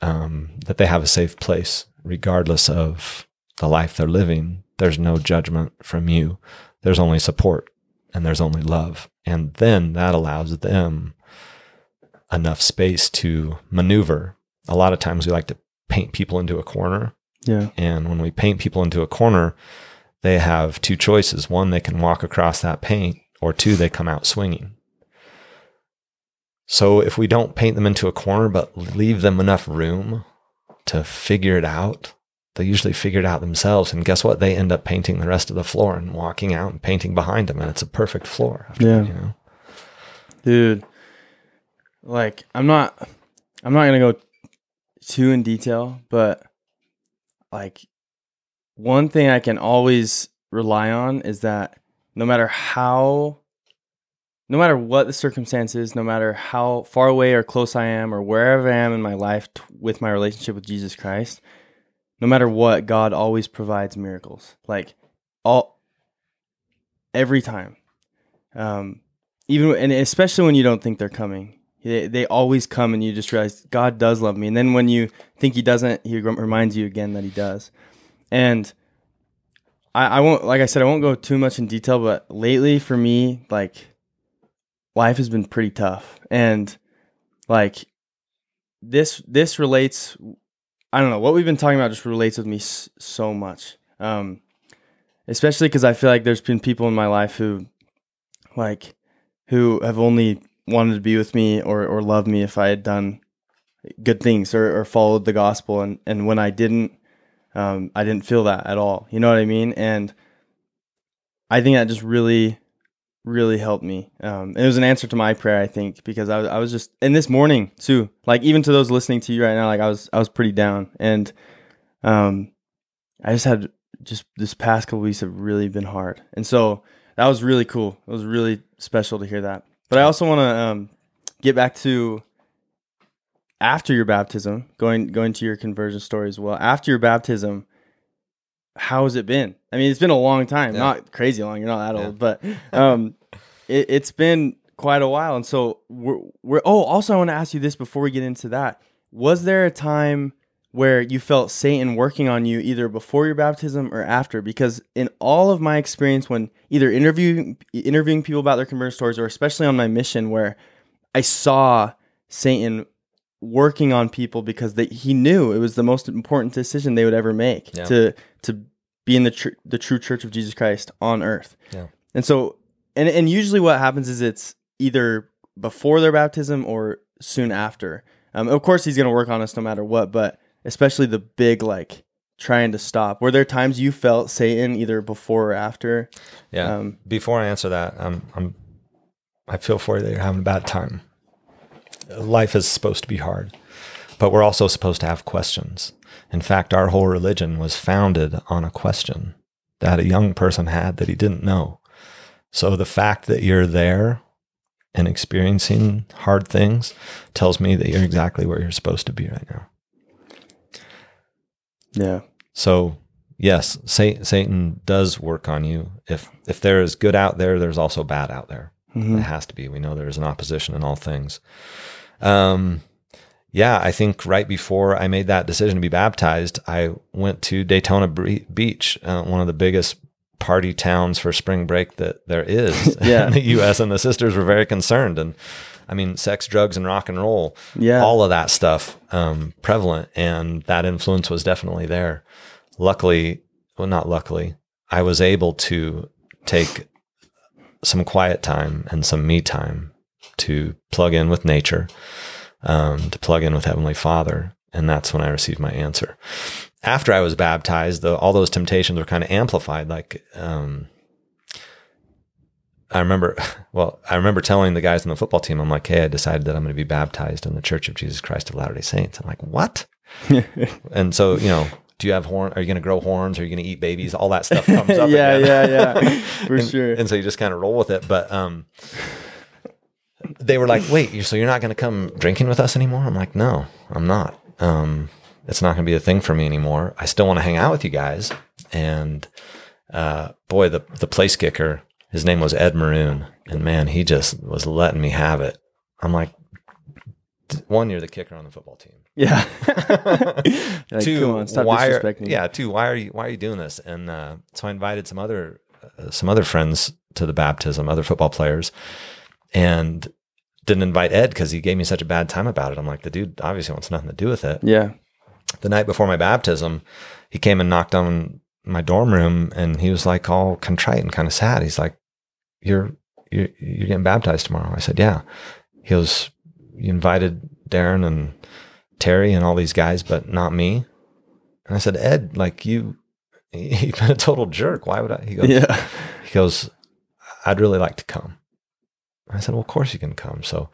um, that they have a safe place, regardless of the life they're living. There's no judgment from you. There's only support and there's only love. And then that allows them enough space to maneuver. A lot of times we like to paint people into a corner. Yeah. And when we paint people into a corner, they have two choices. One, they can walk across that paint, or two, they come out swinging. So if we don't paint them into a corner, but leave them enough room to figure it out, they usually figure it out themselves. And guess what? They end up painting the rest of the floor and walking out and painting behind them. And it's a perfect floor. after, Yeah. You know? dude like i'm not i'm not gonna go too in detail but like one thing i can always rely on is that no matter how no matter what the circumstance is no matter how far away or close i am or wherever i am in my life t- with my relationship with jesus christ no matter what god always provides miracles. Like all every time. Um even and especially when you don't think they're coming. They, they always come and you just realize god does love me. And then when you think he doesn't he reminds you again that he does. And I, I won't like i said i won't go too much in detail but lately for me like life has been pretty tough. And like this this relates i don't know what we've been talking about just relates with me s- so much. Um especially because i feel like there's been people in my life who like who have only wanted to be with me or or love me if I had done good things or, or followed the gospel. And and when I didn't um I didn't feel that at all. You know what I mean? And I think that just really really helped me um it was an answer to my prayer I think because I was I was just and this morning too like even to those listening to you right now like I was I was pretty down and um I just had just this past couple weeks have really been hard and so that was really cool. It was really special to hear that. But I also want to um, get back to after your baptism, going going to your conversion story as well. After your baptism, how has it been? I mean, it's been a long time, Yeah. not crazy long. You're not that Yeah. old, but um, it, it's been quite a while. And so we're, we're. Oh, also, I want to ask you this before we get into that. Was there a time where you felt Satan working on you either before your baptism or after? Because in all of my experience, when either interviewing interviewing people about their conversion stories, or especially on my mission, where I saw Satan working on people because they, he knew it was the most important decision they would ever make Yeah. to to be in the tr- the true Church of Jesus Christ on earth. Yeah. And so, and and usually what happens is it's either before their baptism or soon after. Um, of course, he's going to work on us no matter what, but especially the big like trying to stop. Were there times you felt Satan either before or after? Yeah. Um, Before I answer that, I'm, I'm, I feel for you that you're having a bad time. Life is supposed to be hard, but we're also supposed to have questions. In fact, our whole religion was founded on a question that a young person had that he didn't know. So the fact that you're there and experiencing hard things tells me that you're exactly where you're supposed to be right now. Yeah. So yes, Satan does work on you. If if there is good out there, there's also bad out there. Mhm. It has to be. We know there is an opposition in all things. Um, yeah, I think right before I made that decision to be baptized, I went to Daytona Beach, uh, one of the biggest party towns for spring break that there is Yeah. in the U.S. And the sisters were very concerned. And I mean, sex, drugs, and rock and roll, Yeah. all of that stuff um, prevalent, and that influence was definitely there. Luckily, well, not luckily, I was able to take some quiet time and some me time to plug in with nature, um, to plug in with Heavenly Father. And that's when I received my answer. After I was baptized, though, all those temptations were kind of amplified. Like, um, I remember, well, I remember telling the guys on the football team, I'm like, hey, I decided that I'm going to be baptized in the Church of Jesus Christ of Latter day Saints. I'm like, what? and so, you know, do you have horn? Are you going to grow horns? Are you going to eat babies? All that stuff comes up. yeah, yeah, yeah, for and, sure. And so you just kind of roll with it. But um, they were like, "Wait, so you're not going to come drinking with us anymore?" I'm like, "No, I'm not. Um, it's not going to be a thing for me anymore. I still want to hang out with you guys." And uh, boy, the the place kicker, his name was Ed Maroon, and man, he just was letting me have it. I'm like, one, you're the kicker on the football team. yeah. like, two, come on, stop why are, yeah, two, why are you why are you doing this? And uh, so I invited some other uh, some other friends to the baptism, other football players, and didn't invite Ed because he gave me such a bad time about it. I'm like, the dude obviously wants nothing to do with it. yeah, The night before my baptism, he came and knocked on my dorm room, and he was like all contrite and kind of sad. He's like, "You're you're, you're getting baptized tomorrow." I said, "Yeah." He was, "You invited Darren and Terry and all these guys, but not me." And I said, "Ed, like you, you've been a total jerk. Why would I?" He goes, yeah, he goes, I'd really like to come. I said, Well, of course you can come. So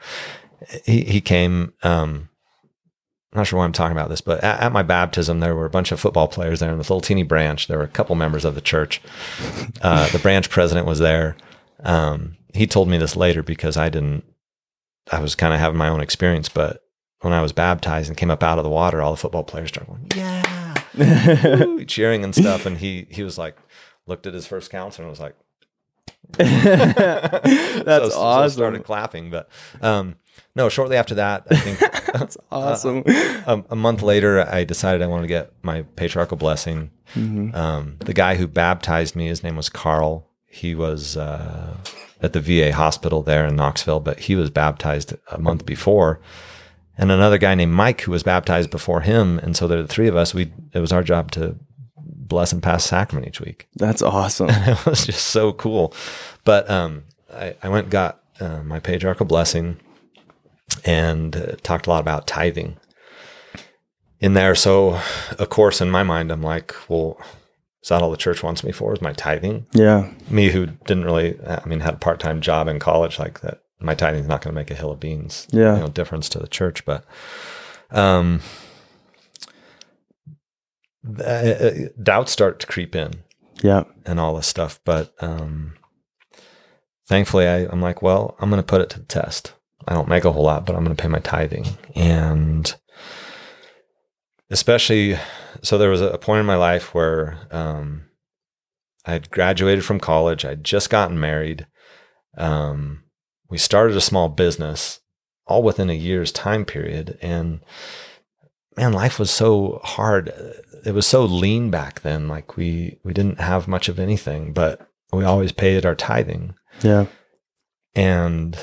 he, he came. Um, I'm not sure why I'm talking about this, but at, at my baptism, there were a bunch of football players there in this little teeny branch. There were a couple members of the church. Uh, the branch president was there. Um, he told me this later because I didn't, I was kind of having my own experience. But when I was baptized and came up out of the water, all the football players started going, Yeah, woo," cheering and stuff. And he, he was like, looked at his first counselor and was like, That's so, so awesome. started clapping, but um, no. Shortly after that, I think That's awesome. a, a month later, I decided I wanted to get my patriarchal blessing. Mhm. Um, the guy who baptized me, his name was Carl. He was uh, at the VA hospital there in Knoxville, but he was baptized a month before. And another guy named Mike who was baptized before him. And so there the three of us, we it was our job to bless and pass sacrament each week. That's awesome. it was just so cool. But um, I, I went and got uh, my patriarchal blessing and uh, talked a lot about tithing in there. So, of course, in my mind, I'm like, well, is that all the church wants me for? Is my tithing? Yeah, Me, who didn't really, I mean, had a part time job in college, like that, my tithing is not going to make a hill of beans, Yeah. you know, difference to the church. But, um, uh, doubts start to creep in yeah, and all this stuff. But um, thankfully, I, I'm like, well, I'm going to put it to the test. I don't make a whole lot, but I'm going to pay my tithing. And especially, so there was a point in my life where um, I had graduated from college, I'd just gotten married. Um, we started a small business all within a year's time period. And man, life was so hard. It was so lean back then. Like we we didn't have much of anything, but we always paid our tithing. yeah, And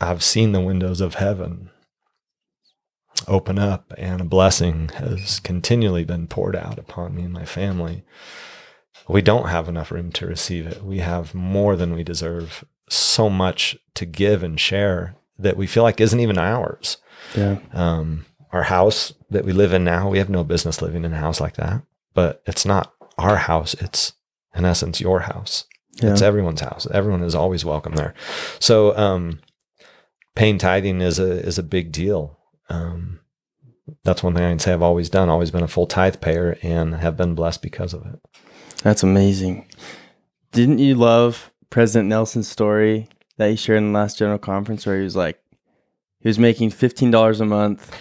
I've seen the windows of heaven open up, and a blessing has continually been poured out upon me and my family. We don't have enough room to receive it. We have more than we deserve, so much to give and share that we feel like isn't even ours. yeah, Um, our house that we live in now, we have no business living in a house like that, but it's not our house. It's in essence your house. yeah. It's everyone's house. Everyone is always welcome there. So, um, paying tithing is a, is a big deal. Um, that's one thing I can say I've always done, always been a full tithe payer and have been blessed because of it. That's amazing. Didn't you love President Nelson's story that he shared in the last general conference where he was like, he was making fifteen dollars a month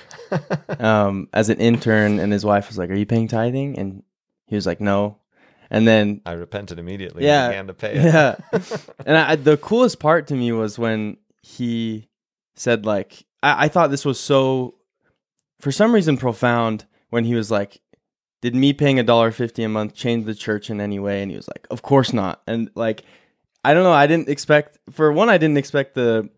um, as an intern, and his wife was like, "Are you paying tithing?" And he was like, "No." And then I repented immediately Yeah. and began to pay it. yeah, and I, the coolest part to me was when he said like, I, I thought this was so for some reason profound when he was like, "Did me paying a dollar fifty a month change the church in any way?" And he was like, "Of course not." And like, I don't know. I didn't expect for one. I didn't expect the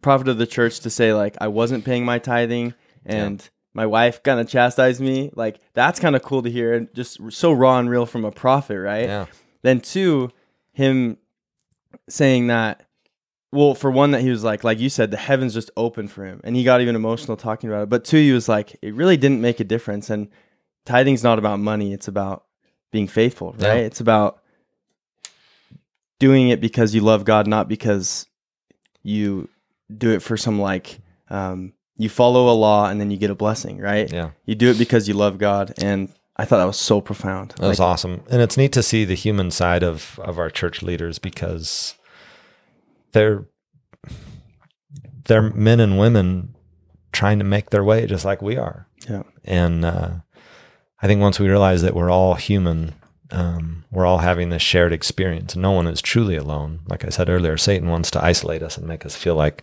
prophet of the church to say like I wasn't paying my tithing and. My wife kind of chastised me. Like that's kind of cool to hear, and just so raw and real from a prophet, right? Yeah. Then two, him saying that well, for one, that he was like, like you said, the heavens just opened for him, and he got even emotional talking about it. But two, he was like, it really didn't make a difference. And tithing's not about money; it's about being faithful, right? Yeah. It's about doing it because you love God, not because you do it for some like um, you follow a law and then you get a blessing, right? Yeah. You do it because you love God, and I thought that was so profound. That was awesome. And it's neat to see the human side of of our church leaders because they're they're men and women trying to make their way just like we are. Yeah. And uh, I think once we realize that we're all human, um, we're all having this shared experience. No one is truly alone. Like I said earlier, Satan wants to isolate us and make us feel like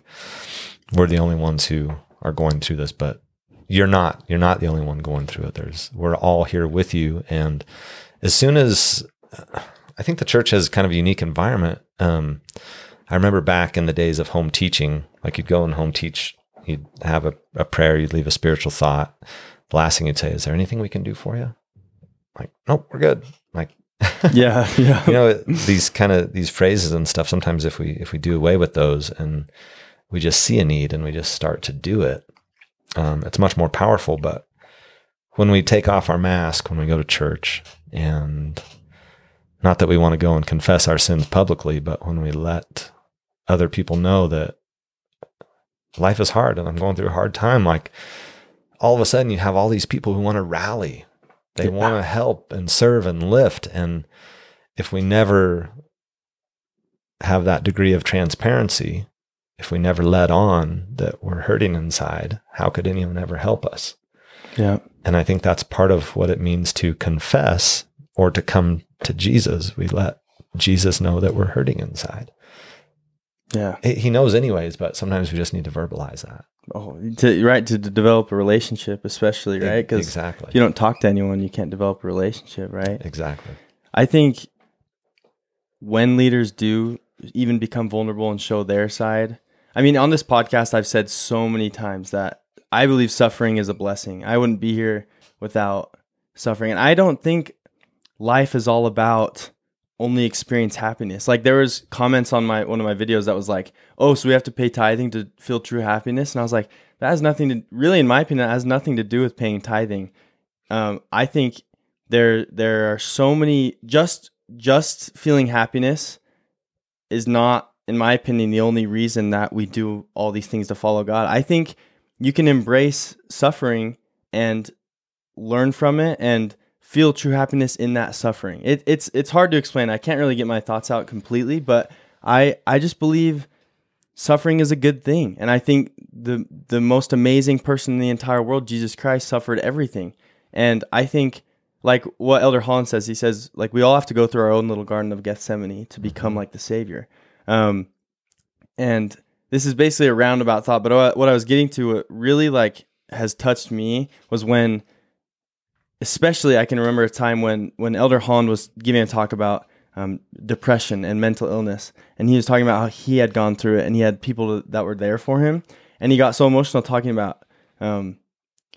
we're the only ones who are going through this, but you're not. You're not the only one going through it. There's we're all here with you. And as soon as I think the church has kind of a unique environment. Um, I remember back in the days of home teaching, like you'd go and home teach, you'd have a, a prayer, you'd leave a spiritual thought. The last thing you'd say, is there anything we can do for you? Like, nope, we're good. Like, yeah, yeah, you know, these kind of these phrases and stuff. Sometimes if we, if we do away with those and we just see a need and we just start to do it, um, it's much more powerful. But when we take off our mask, when we go to church and not that we want to go and confess our sins publicly, but when we let other people know that life is hard and I'm going through a hard time, like all of a sudden you have all these people who want to rally. They Yeah. want to help and serve and lift. And if we never have that degree of transparency, if we never let on that we're hurting inside, how could anyone ever help us? yeah. And I think that's part of what it means to confess or to come to Jesus. We let Jesus know that we're hurting inside. Yeah. He he knows anyways, but sometimes we just need to verbalize that. Oh, to, right to, d- develop a relationship, especially right because exactly, if you don't talk to anyone, you can't develop a relationship, right? exactly. I think when leaders do even become vulnerable and show their side, I mean, on this podcast, I've said so many times that I believe suffering is a blessing. I wouldn't be here without suffering, and I don't think life is all about only experience happiness. Like there was comments on my one of my videos that was like, "Oh, so we have to pay tithing to feel true happiness," and I was like, that has nothing to really, in my opinion, that has nothing to do with paying tithing. Um, I think there there are so many just just feeling happiness is not in my opinion the only reason that we do all these things to follow God. I think you can embrace suffering and learn from it and feel true happiness in that suffering. It, it's it's hard to explain. I can't really get my thoughts out completely, but I I just believe suffering is a good thing. And I think the the most amazing person in the entire world, Jesus Christ, suffered everything. And I think like what Elder Holland says, he says like we all have to go through our own little garden of Gethsemane to become mm-hmm. like the Savior. Um, and this is basically a roundabout thought, but what I was getting to, what really like has touched me was when, especially I can remember a time when when Elder Holland was giving a talk about um, depression and mental illness, and he was talking about how he had gone through it, and he had people that were there for him, and he got so emotional talking about um,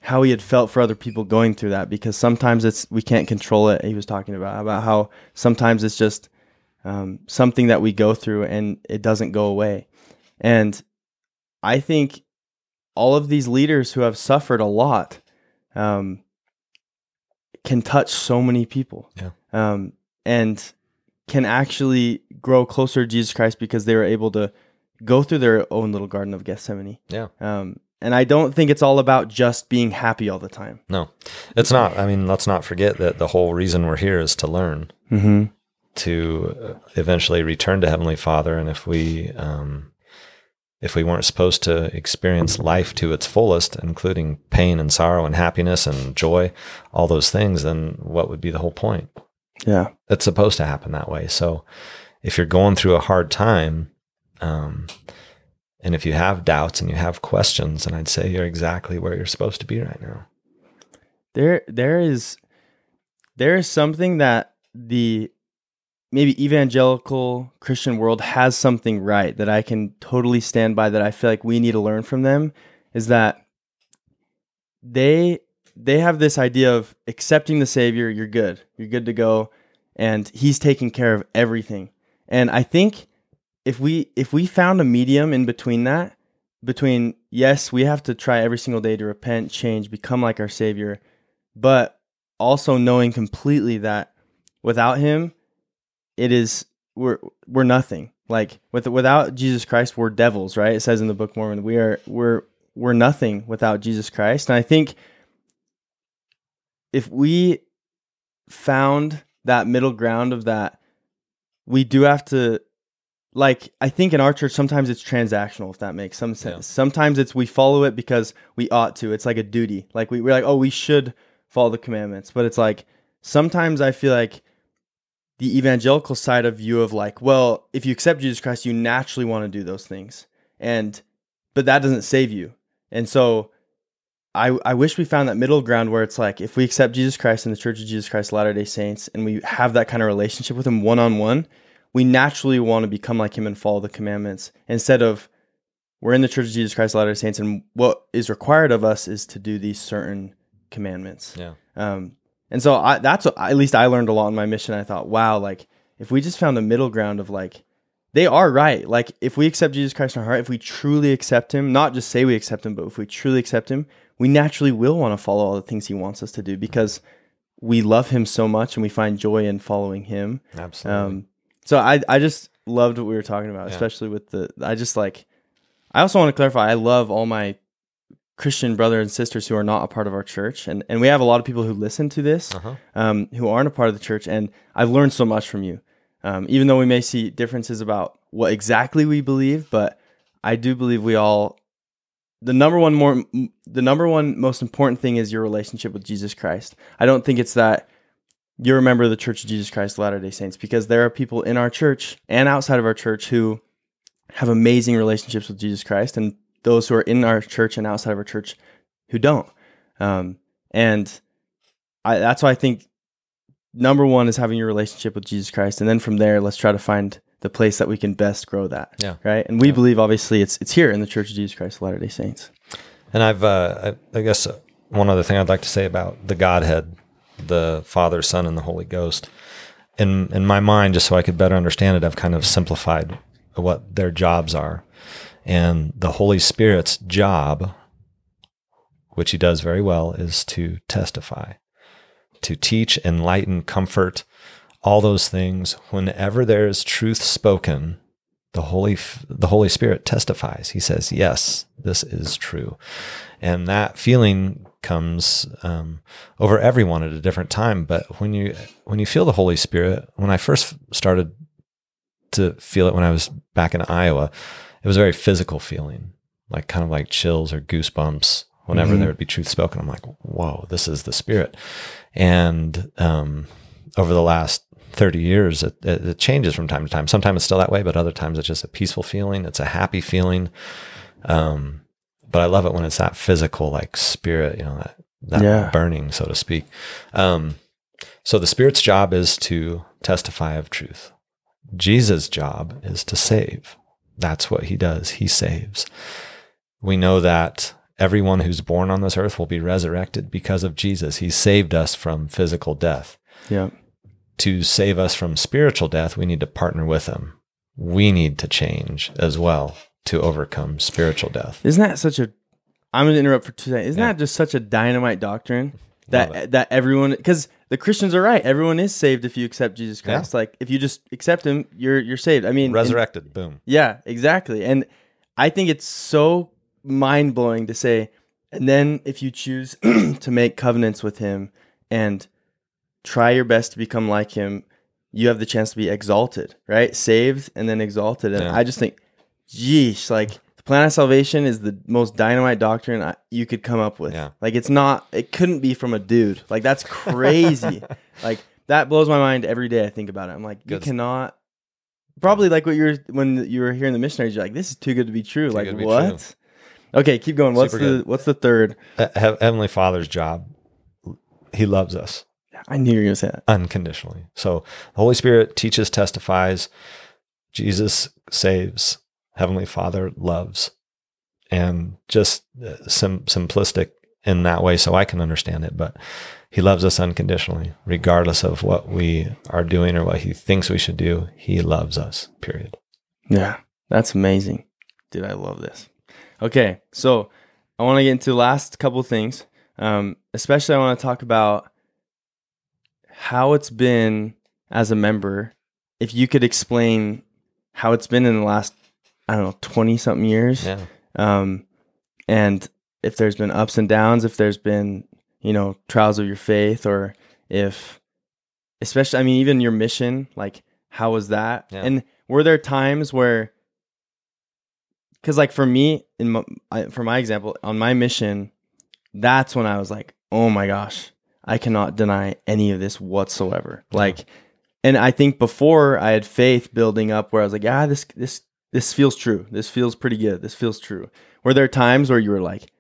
how he had felt for other people going through that because sometimes it's we can't control it. He was talking about about how sometimes it's just um, something that we go through and it doesn't go away, and I think all of these leaders who have suffered a lot um, can touch so many people, Yeah. um, and can actually grow closer to Jesus Christ because they were able to go through their own little garden of Gethsemane. Yeah. Um, and I don't think it's all about just being happy all the time. No, it's not. I mean, let's not forget that the whole reason we're here is to learn, Mm-hmm. To eventually return to Heavenly Father. And if we, um, if we weren't supposed to experience life to its fullest, including pain and sorrow and happiness and joy, all those things, then what would be the whole point? Yeah. It's supposed to happen that way. So if you're going through a hard time, um, And if you have doubts and you have questions, and I'd say you're exactly where you're supposed to be right now. There there is there is something that the maybe evangelical Christian world has something right that I can totally stand by that I feel like we need to learn from them is that they they have this idea of accepting the savior, you're good. You're good to go and he's taking care of everything. And I think if we if we found a medium in between that, between yes, we have to try every single day to repent, change, become like our savior, but also knowing completely that without him it is we're we're nothing. Like with without Jesus Christ, we're devils, right? It says in the Book of Mormon, we are we're we're nothing without Jesus Christ. And I think if we found that middle ground of that, we do have to like I think in our church sometimes it's transactional if that makes some sense. Yeah. Sometimes it's we follow it because we ought to. It's like a duty. Like we, we're like, oh, we should follow the commandments. But it's like sometimes I feel like the evangelical side of view of like, well, if you accept Jesus Christ, you naturally want to do those things. And but that doesn't save you. And so I I wish we found that middle ground where it's like if we accept Jesus Christ in the Church of Jesus Christ Latter-day Saints and we have that kind of relationship with him one-on-one, we naturally want to become like him and follow the commandments instead of we're in the Church of Jesus Christ Latter-day Saints and what is required of us is to do these certain commandments. Yeah. Um and so I, that's what, at least I learned a lot in my mission. I thought, wow, like if we just found the middle ground of like, they are right. Like if we accept Jesus Christ in our heart, if we truly accept him, not just say we accept him, but if we truly accept him, we naturally will want to follow all the things he wants us to do because we love him so much and we find joy in following him. Absolutely. Um, so I, I just loved what we were talking about, yeah. especially with the, I just like, I also want to clarify, I love all my Christian brothers and sisters who are not a part of our church, and and we have a lot of people who listen to this uh-huh. um, who aren't a part of the church, and I've learned so much from you. Um, even though we may see differences about what exactly we believe, but I do believe we all the number one more the number one most important thing is your relationship with Jesus Christ. I don't think it's that you're a member of the Church of Jesus Christ Latter Day Saints because there are people in our church and outside of our church who have amazing relationships with Jesus Christ, and those who are in our church and outside of our church who don't. Um, and I, that's why I think number one is having your relationship with Jesus Christ, and then from there, let's try to find the place that we can best grow that. Yeah. Right. And we yeah. believe, obviously, it's it's here in the Church of Jesus Christ of Latter Day Saints. And I've, uh, I, I guess, one other thing I'd like to say about the Godhead, the Father, Son, and the Holy Ghost. In in my mind, just so I could better understand it, I've kind of simplified what their jobs are. And the Holy Spirit's job, which he does very well, is to testify, to teach, enlighten, comfort, all those things. Whenever there is truth spoken, the Holy the Holy Spirit testifies. He says, "Yes, this is true," and that feeling comes um, over everyone at a different time. But when you when you feel the Holy Spirit, when I first started to feel it when I was back in Iowa, it was a very physical feeling, like kind of like chills or goosebumps whenever mm-hmm. there would be truth spoken. I'm like, whoa, this is the spirit. And um, over the last 30 years, it, it, it, changes from time to time. Sometimes it's still that way, but other times it's just a peaceful feeling. It's a happy feeling. Um, but I love it when it's that physical, like spirit, you know, that, that yeah. burning, so to speak. Um, so the spirit's job is to testify of truth. Jesus' job is to save. That's what he does. He saves. We know that everyone who's born on this earth will be resurrected because of Jesus. He saved us from physical death. Yeah. To save us from spiritual death, we need to partner with him. We need to change as well to overcome spiritual death. Isn't that such a I'm going to interrupt for two seconds. Isn't yeah. that just such a dynamite doctrine that that everyone because the Christians are right. Everyone is saved if you accept Jesus Christ. Yeah. Like if you just accept Him, you're you're saved. I mean, resurrected. And, boom. Yeah, exactly. And I think it's so mind blowing to say. And then if you choose to make covenants with Him and try your best to become like Him, you have the chance to be exalted, right? Saved and then exalted. And yeah. I just think, geez, like the plan of salvation is the most dynamite doctrine I, you could come up with. Yeah. Like it's not, it couldn't be from a dude. Like that's crazy. like that blows my mind every day I think about it. I'm like, you cannot Probably like what you were when you were hearing the missionaries. You're like, this is too good to be true. like good to be what? Okay, keep going. What's Super the good. what's the third? Uh, Heavenly Father's job. He loves us I knew you were gonna say that. unconditionally. So the Holy Spirit teaches, testifies. Jesus saves. Heavenly Father loves, and just uh, sim- simplistic in that way, so I can understand it. But He loves us unconditionally, regardless of what we are doing or what He thinks we should do. He loves us. Period. Yeah, that's amazing, dude. I love this. Okay, so I want to get into the last couple things. Um, especially, I want to talk about how it's been as a member. If you could explain how it's been in the last, I don't know, twenty something years. Yeah. um, and if there's been ups and downs, if there's been you know trials of your faith, or if, especially, I mean, even your mission, like how was that? Yeah. And were there times where, because like for me, in my, I, for my example, on my mission, that's when I was like, oh my gosh, I cannot deny any of this whatsoever. Like, and I think before I had faith building up where I was like, yeah, this this this feels true. This feels pretty good. This feels true. Were there times where you were like,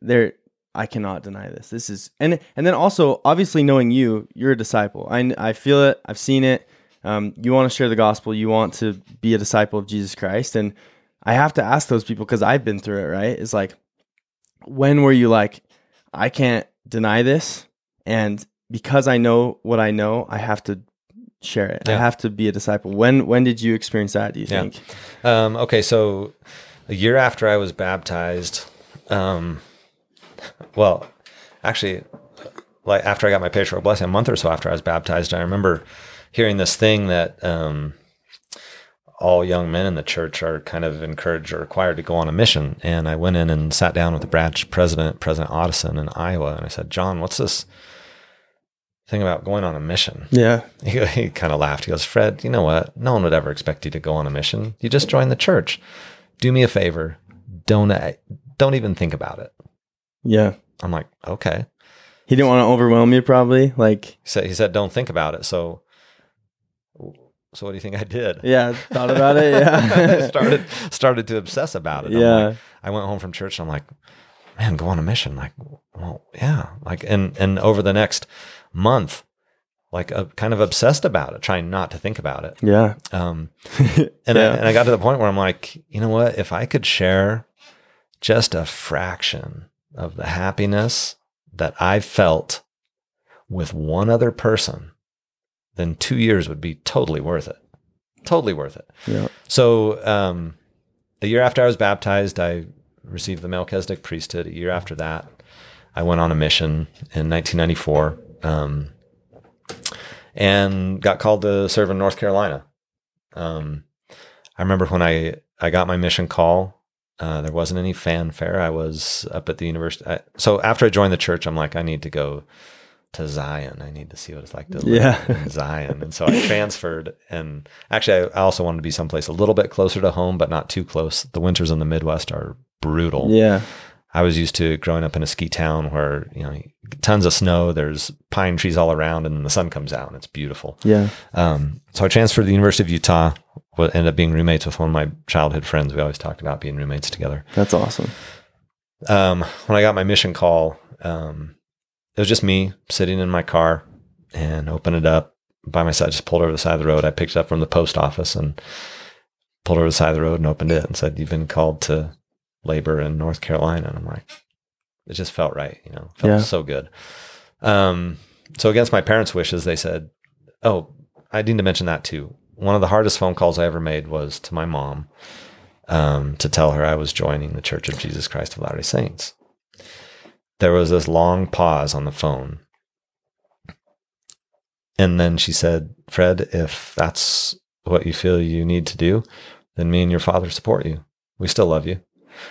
there, I cannot deny this. This is, and and then also obviously knowing you, you're a disciple. I I feel it. I've seen it. Um, you want to share the gospel. You want to be a disciple of Jesus Christ, and I have to ask those people because I've been through it. Right? It's like, when were you like, I can't deny this, and because I know what I know, I have to share it. I have to be a disciple. When when did you experience that? Do you Yeah. think? Um, okay, so a year after I was baptized, um, well, actually, like after I got my pastoral blessing, a month or so after I was baptized, I remember hearing this thing that um, all young men in the church are kind of encouraged or required to go on a mission. And I went in and sat down with the branch president, President Otteson in Iowa, and I said, John, what's this thing about going on a mission? Yeah. He, he kind of laughed. He goes, Fred, you know what? No one would ever expect you to go on a mission. You just join the church. Do me a favor. Don't uh, don't even think about it. Yeah. I'm like, okay. He didn't want to overwhelm you, probably. Like, He said he said don't think about it. So so what do you think I did? yeah, thought about it. Yeah. started started to obsess about it. I'm yeah. like- I went home from church and I'm like, man, go on a mission. Like, well, yeah. Like, and and over the next month, like, uh, kind of obsessed about it, trying not to think about it. yeah. Um, and, I, and I got to the point where I'm like, you know what? If I could share just a fraction of the happiness that I felt with one other person, then two years would be totally worth it. Totally worth it. yeah. So, um, a year after I was baptized, I received the Melchizedek priesthood. A year after that, I went on a mission in 1994 um, and got called to serve in North Carolina. Um, I remember when I, I got my mission call, uh, there wasn't any fanfare. I was up at the university. I, so after I joined the church, I'm like, I need to go to Zion. I need to see what it's like to live Yeah. in Zion. And so I transferred. And actually, I I also wanted to be someplace a little bit closer to home, but not too close. The winters in the Midwest are brutal. Yeah. I was used to growing up in a ski town where, you know, tons of snow, there's pine trees all around, and the sun comes out and it's beautiful. Yeah. Um, so I transferred to the University of Utah, what ended up being roommates with one of my childhood friends. We always talked about being roommates together. That's awesome. Um, when I got my mission call, um, it was just me sitting in my car and opened it up by myself. Just pulled over the side of the road. I picked it up from the post office and pulled over the side of the road and opened it and said, "You've been called to labor in North Carolina." And I'm like, it just felt right, you know, felt Yeah. so good. Um, so against my parents' wishes, they said, "Oh, I need to mention that too." One of the hardest phone calls I ever made was to my mom um, to tell her I was joining the Church of Jesus Christ of Latter day Saints. There was this long pause on the phone. And then she said, Fred, if that's what you feel you need to do, then me and your father support you. We still love you.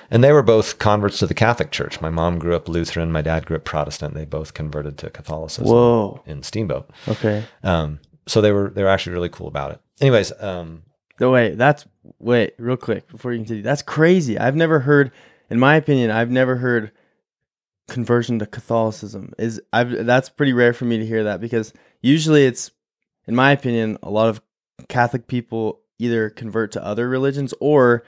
And they were both converts to the Catholic Church. My mom grew up Lutheran. My dad grew up Protestant. They both converted to Catholicism Whoa. in Steamboat. Okay. Um, so they were they were actually really cool about it. Anyways, um, No, wait, that's wait, real quick before you continue. That's crazy. I've never heard, in my opinion, I've never heard conversion to Catholicism. Is I've that's pretty rare for me to hear that because usually it's, in my opinion, a lot of Catholic people either convert to other religions or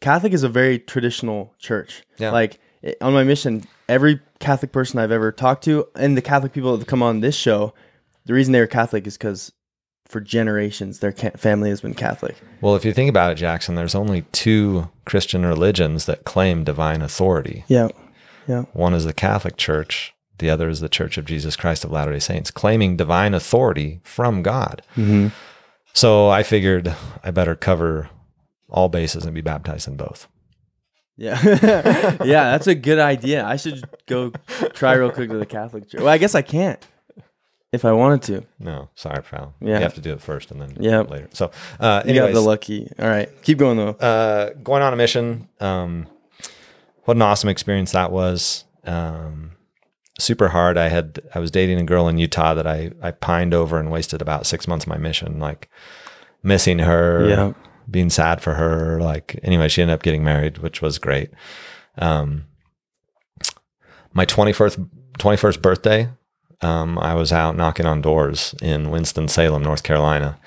Catholic is a very traditional church. Yeah. Like on my mission, every Catholic person I've ever talked to, and the Catholic people that have come on this show, the reason they were Catholic is because for generations their family has been Catholic. Well, if you think about it, Jackson, there's only two Christian religions that claim divine authority. Yeah. Yeah. One is the Catholic Church, the other is the Church of Jesus Christ of Latter day Saints, claiming divine authority from God. Mm-hmm. So I figured I better cover all bases and be baptized in both. Yeah. yeah, that's a good idea. I should go try real quick to the Catholic church. Well, I guess I can't if I wanted to. No, sorry, pal. Yeah. You have to do it first and then yeah later. So, uh, You got anyways, the lucky. All right. Keep going though. uh, going on a mission. Um, what an awesome experience that was. Um, super hard. I had I was dating a girl in Utah that I I pined over and wasted about six months of my mission, like missing her, Yeah. Being sad for her. Like anyway, she ended up getting married, which was great. Um, my twenty first twenty first birthday, um, I was out knocking on doors in Winston Salem, North Carolina,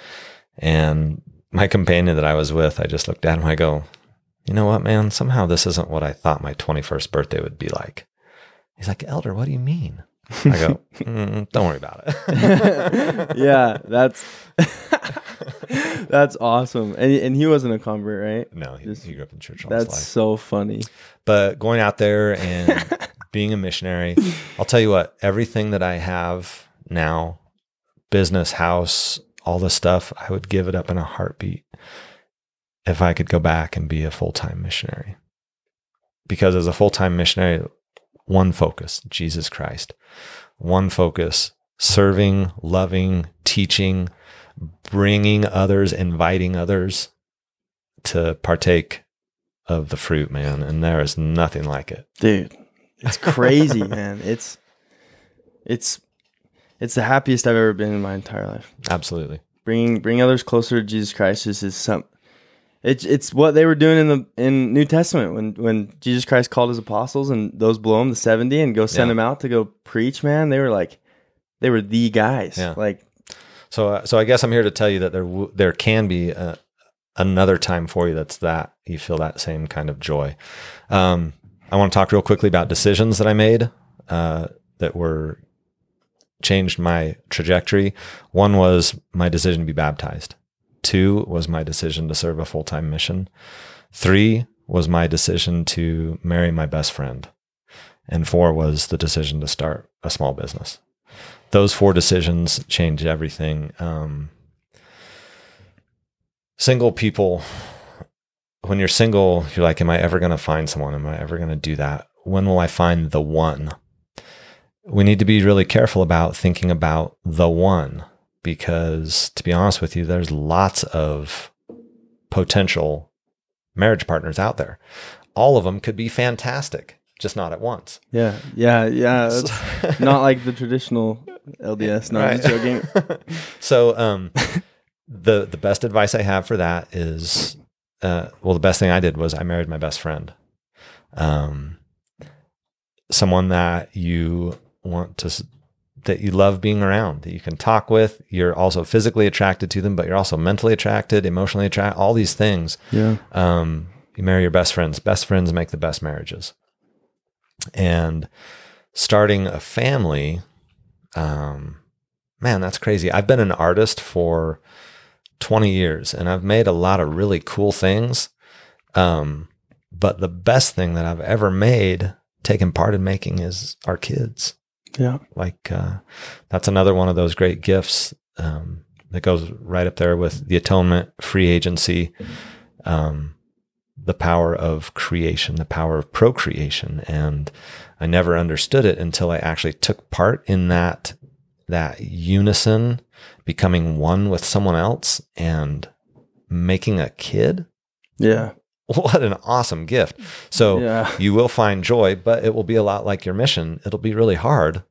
and my companion that I was with, I just looked at him. I go, you know what, man? Somehow this isn't what I thought my 21st birthday would be like. He's like, Elder, what do you mean? I go, mm, don't worry about it. yeah, that's that's awesome. And and he wasn't a convert, right? no, he, Just- he grew up in church all his That's so funny. But going out there and being a missionary, I'll tell you what, everything that I have now, business, house, all this stuff, I would give it up in a heartbeat if I could go back and be a full time missionary. Because as a full time missionary, one focus, Jesus Christ. One focus, serving, loving, teaching, bringing others, inviting others to partake of the fruit, man. And there is nothing like it. Dude, it's crazy, man. It's it's it's the happiest I've ever been in my entire life. Absolutely. Bringing bring others closer to Jesus Christ is, is some it's it's what they were doing in the in New Testament when when Jesus Christ called his apostles and those below him the 70 and go send Yeah. them out to go preach, man. They were like they were the guys. Yeah. Like So, uh, so I guess I'm here to tell you that there w- there can be a, another time for you that's that you feel that same kind of joy. Um, I want to talk real quickly about decisions that I made uh, that were changed my trajectory. One was my decision to be baptized. Two was my decision to serve a full time mission. Three was my decision to marry my best friend. And four was the decision to start a small business those four decisions change everything. Um, single people, when you're single, you're like, Am I ever going to find someone? Am I ever going to do that? When will I find the one? We need to be really careful about thinking about the one because, to be honest with you, there's lots of potential marriage partners out there. All of them could be fantastic, just not at once. yeah, yeah, yeah. That's not like the traditional LDS. No, I'm joking. so um the the best advice I have for that is uh well the best thing I did was I married my best friend. Um someone that you want to that you love being around, that you can talk with, you're also physically attracted to them, but you're also mentally attracted, emotionally attracted, all these things. Yeah. Um you marry your best friends. Best friends make the best marriages. And starting a family um, man, that's crazy. I've been an artist for 20 years and I've made a lot of really cool things. Um, but the best thing that I've ever made, taken part in making, is our kids. Yeah. Like, uh, that's another one of those great gifts um, that goes right up there with the atonement, free agency, um, the power of creation, the power of procreation. And I never understood it until I actually took part in that that unison, becoming one with someone else and making a kid. Yeah. What an awesome gift. So Yeah. you will find joy, but it will be a lot like your mission. It'll be really hard.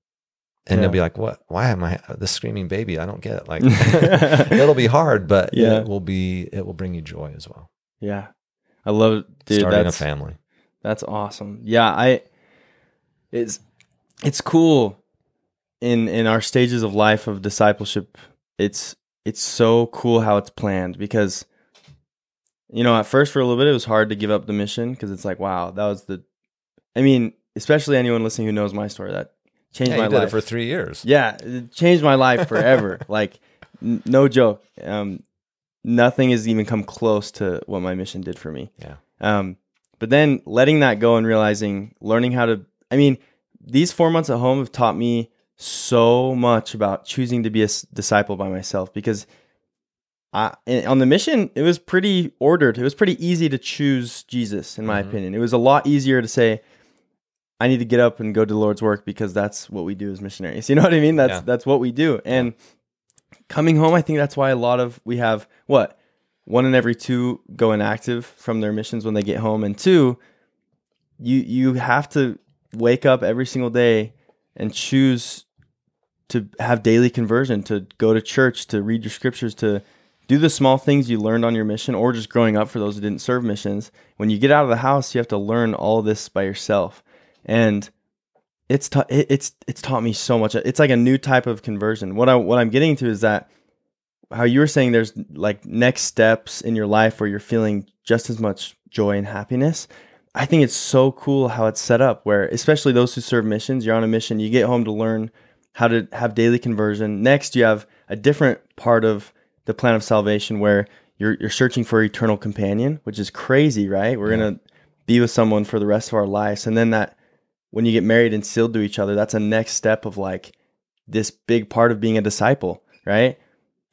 And Yeah. you'll be like, what? Why am I this screaming baby? I don't get it. Like, it'll be hard, but Yeah. it will be, it will bring you joy as well. Yeah. I love it, dude. Starting a family. that's awesome. Yeah, I it's it's cool in in our stages of life of discipleship. It's it's so cool how it's planned because you know, at first for a little bit, it was hard to give up the mission because it's like, wow, that was the. I mean, especially anyone listening who knows my story, that changed Yeah, my life for three years. Yeah, it changed my life forever. like, n- no joke. Um, nothing has even come close to what my mission did for me. Yeah. Um, but then letting that go and realizing, learning how to. I mean, these four months at home have taught me so much about choosing to be a disciple by myself because I on the mission it was pretty ordered. It was pretty easy to choose Jesus in my Mhm. opinion. It was a lot easier to say I need to get up and go to the Lord's work because that's what we do as missionaries. You know what I mean? That's Yeah. that's what we do. And coming home, I think that's why a lot of we have what one in every two go inactive from their missions when they get home, and two, you you have to wake up every single day and choose to have daily conversion, to go to church, to read your scriptures, to do the small things you learned on your mission or just growing up for those who didn't serve missions. When you get out of the house, you have to learn all this by yourself. And it's ta- it, it's it's taught me so much. It's like a new type of conversion. What I what I'm getting to is that how you were saying there's like next steps in your life where you're feeling just as much joy and happiness. I think it's so cool how it's set up where especially those who serve missions, you're on a mission, you get home to learn how to have daily conversion. Next, you have a different part of the plan of salvation where you're you're searching for eternal companion, which is crazy, right? We're Yeah. going to be with someone for the rest of our lives. And then that when you get married and sealed to each other, that's a next step of like this big part of being a disciple, right?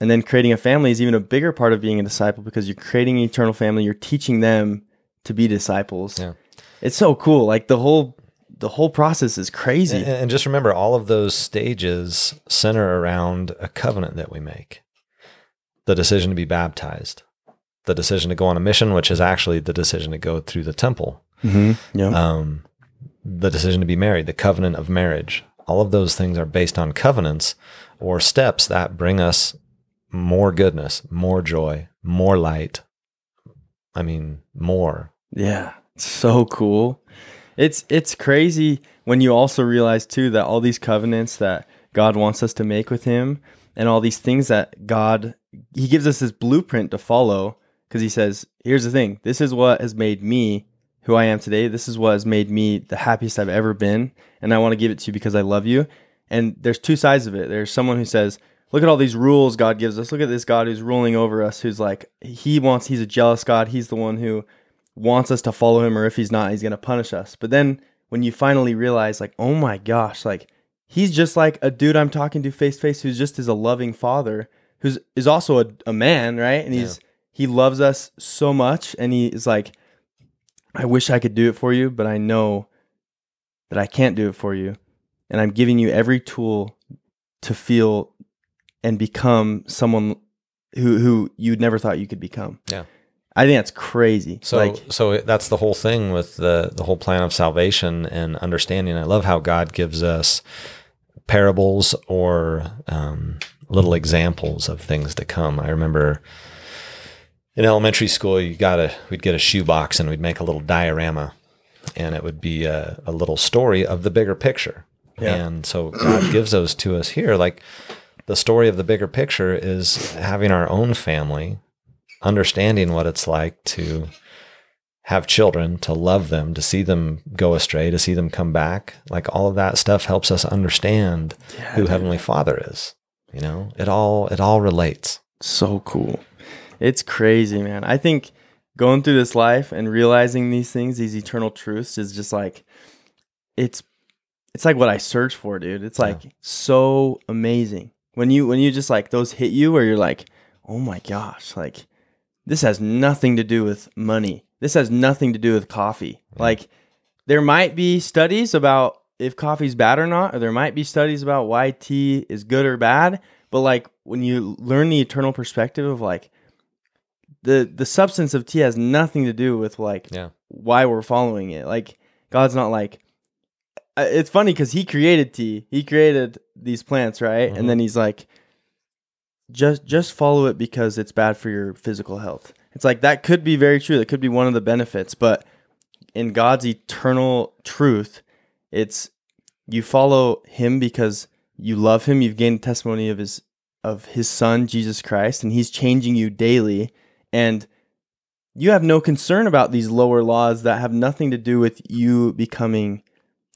And then creating a family is even a bigger part of being a disciple because you're creating an eternal family, you're teaching them to be disciples. Yeah. It's so cool. Like the whole the whole process is crazy. And, and just remember, all of those stages center around a covenant that we make the decision to be baptized, the decision to go on a mission, which is actually the decision to go through the temple, Mm-hmm. Yeah. um, the decision to be married, the covenant of marriage. All of those things are based on covenants or steps that bring us more goodness, more joy, more light. I mean, more. Yeah, so cool. It's it's crazy when you also realize too that all these covenants that God wants us to make with him and all these things that God he gives us this blueprint to follow because he says, here's the thing. This is what has made me who I am today. This is what has made me the happiest I've ever been and I want to give it to you because I love you. And there's two sides of it. There's someone who says, look at all these rules God gives us. Look at this God who's ruling over us who's like he wants he's a jealous God. He's the one who wants us to follow him or if he's not he's going to punish us but then when you finally realize like oh my gosh like he's just like a dude i'm talking to face to face who's just is a loving father who's is also a, a man right and he's he loves us so much and he is like i wish i could do it for you but i know that i can't do it for you and i'm giving you every tool to feel and become someone who who you'd never thought you could become Yeah. I think that's crazy. So, like, so that's the whole thing with the the whole plan of salvation and understanding. I love how God gives us parables or um, little examples of things to come. I remember in elementary school, you got a we'd get a shoebox and we'd make a little diorama, and it would be a, a little story of the bigger picture. Yeah. And so God gives those to us here, like. The story of the bigger picture is having our own family understanding what it's like to have children, to love them, to see them go astray, to see them come back. Like all of that stuff helps us understand who Heavenly Father is. You know, it all it all relates. so cool. It's crazy, man. I think going through this life and realizing these things, these eternal truths, is just like it's it's like what I search for, dude. It's like so amazing when you when you just like those hit you where you're like, oh my gosh, like this has nothing to do with money. This has nothing to do with coffee. Like there might be studies about if coffee's bad or not, or there might be studies about why tea is good or bad. But like when you learn the eternal perspective of like the the substance of tea has nothing to do with like Yeah. why we're following it. Like God's not like it's funny because he created tea. He created these plants, right? Mhm. And then he's like, just just follow it because it's bad for your physical health. It's like that could be very true. That could be one of the benefits, but in God's eternal truth, it's you follow him because you love him. You've gained testimony of his of his son Jesus Christ, and he's changing you daily. And you have no concern about these lower laws that have nothing to do with you becoming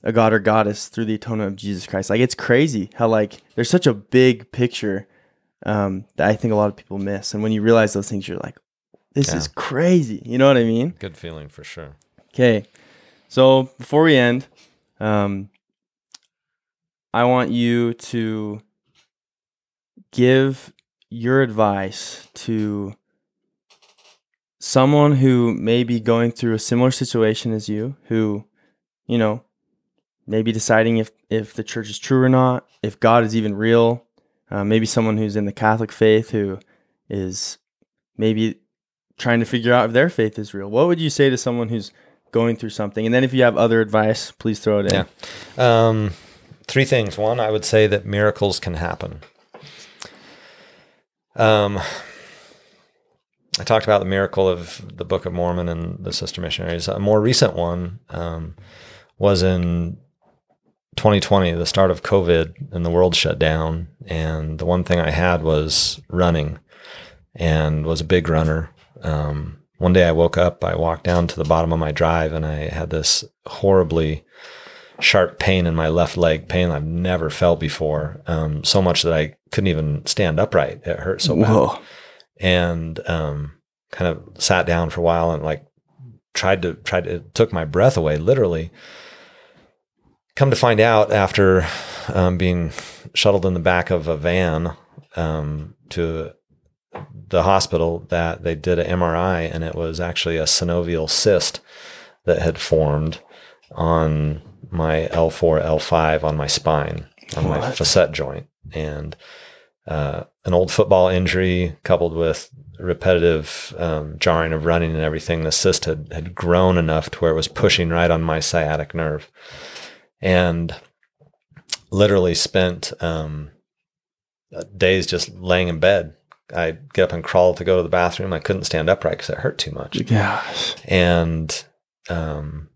a god or goddess through the atonement of Jesus Christ. Like it's crazy how like there's such a big picture um, that I think a lot of people miss, and when you realize those things, you're like, this Yeah. is crazy. You know what I mean? Good feeling for sure. Okay. So before we end, um, I want you to give your advice to someone who may be going through a similar situation as you, who, you know, maybe deciding if, if the church is true or not, if God is even real. Uh, maybe someone who's in the Catholic faith who is maybe trying to figure out if their faith is real. What would you say to someone who's going through something? And then if you have other advice, please throw it in. Yeah. Um, three things. One, I would say that miracles can happen. Um, I talked about the miracle of the Book of Mormon and the sister missionaries. A more recent one um, was in 2020, the start of COVID, and the world shut down. And the one thing I had was running, and was a big runner. Um, one day I woke up, I walked down to the bottom of my drive, and I had this horribly sharp pain in my left leg, pain I've never felt before. Um, so much that I couldn't even stand upright. It hurt so bad Whoa. And um, kind of sat down for a while and like tried to tried to it took my breath away literally. Come to find out after um, being shuttled in the back of a van um, to the hospital that they did an MRI and it was actually a synovial cyst that had formed on my L4 L5 on my spine on my facet joint. And uh, an old football injury coupled with repetitive um, jarring of running and everything, the cyst had, had grown enough to where it was pushing right on my sciatic nerve. And literally spent um, days just laying in bed. I'd get up and crawl to go to the bathroom. I couldn't stand upright because it hurt too much. Gosh. And um,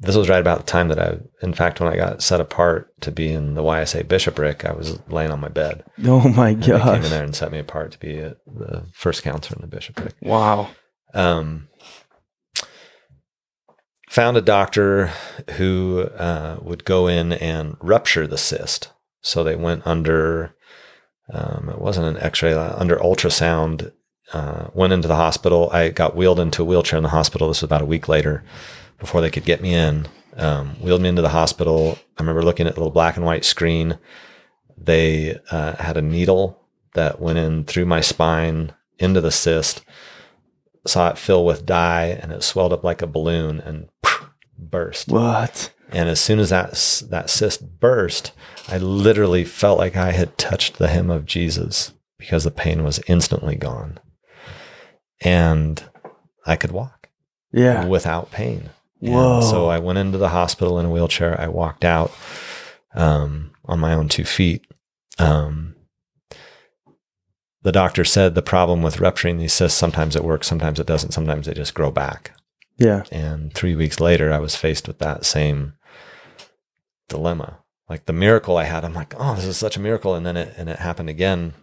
this was right about the time that I, in fact, when I got set apart to be in the YSA bishopric, I was laying on my bed. Oh my god! they came in there and set me apart to be a, the first counselor in the bishopric. Wow. Um, found a doctor who uh, would go in and rupture the cyst. So they went under, um, it wasn't an x ray, under ultrasound, uh, went into the hospital. I got wheeled into a wheelchair in the hospital. This was about a week later before they could get me in. Um, wheeled me into the hospital. I remember looking at the little black and white screen. They uh, had a needle that went in through my spine into the cyst saw it fill with dye and it swelled up like a balloon and burst. What? And as soon as that that cyst burst, I literally felt like I had touched the hem of Jesus because the pain was instantly gone. And I could walk Yeah. without pain. And so I went into the hospital in a wheelchair. I walked out um, on my own two feet. Um, the doctor said the problem with rupturing these cysts sometimes it works, sometimes it doesn't, sometimes they just grow back. Yeah. And three weeks later, I was faced with that same dilemma. Like the miracle I had, I'm like, oh, this is such a miracle, and then it and it happened again.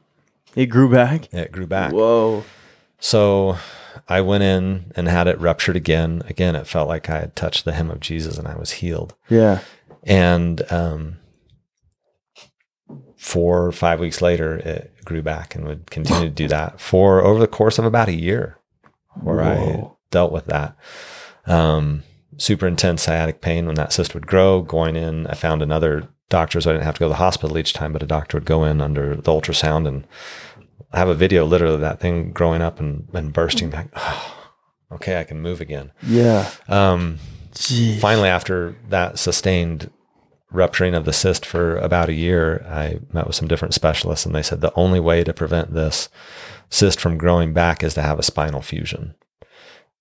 It grew back. It grew back. Whoa. So I went in and had it ruptured again. Again, it felt like I had touched the hem of Jesus and I was healed. Yeah. And um, four or five weeks later, it grew back and would continue to do that for over the course of about a year, where I dealt with that. Um, super intense sciatic pain when that cyst would grow. Going in, I found another doctor, so I didn't have to go to the hospital each time, but a doctor would go in under the ultrasound and I have a video literally of that thing growing up and, and bursting back. okay, I can move again. Yeah. Um, Jeez. finally, after that sustained rupturing of the cyst for about a year, I met with some different specialists, and they said the only way to prevent this cyst from growing back is to have a spinal fusion.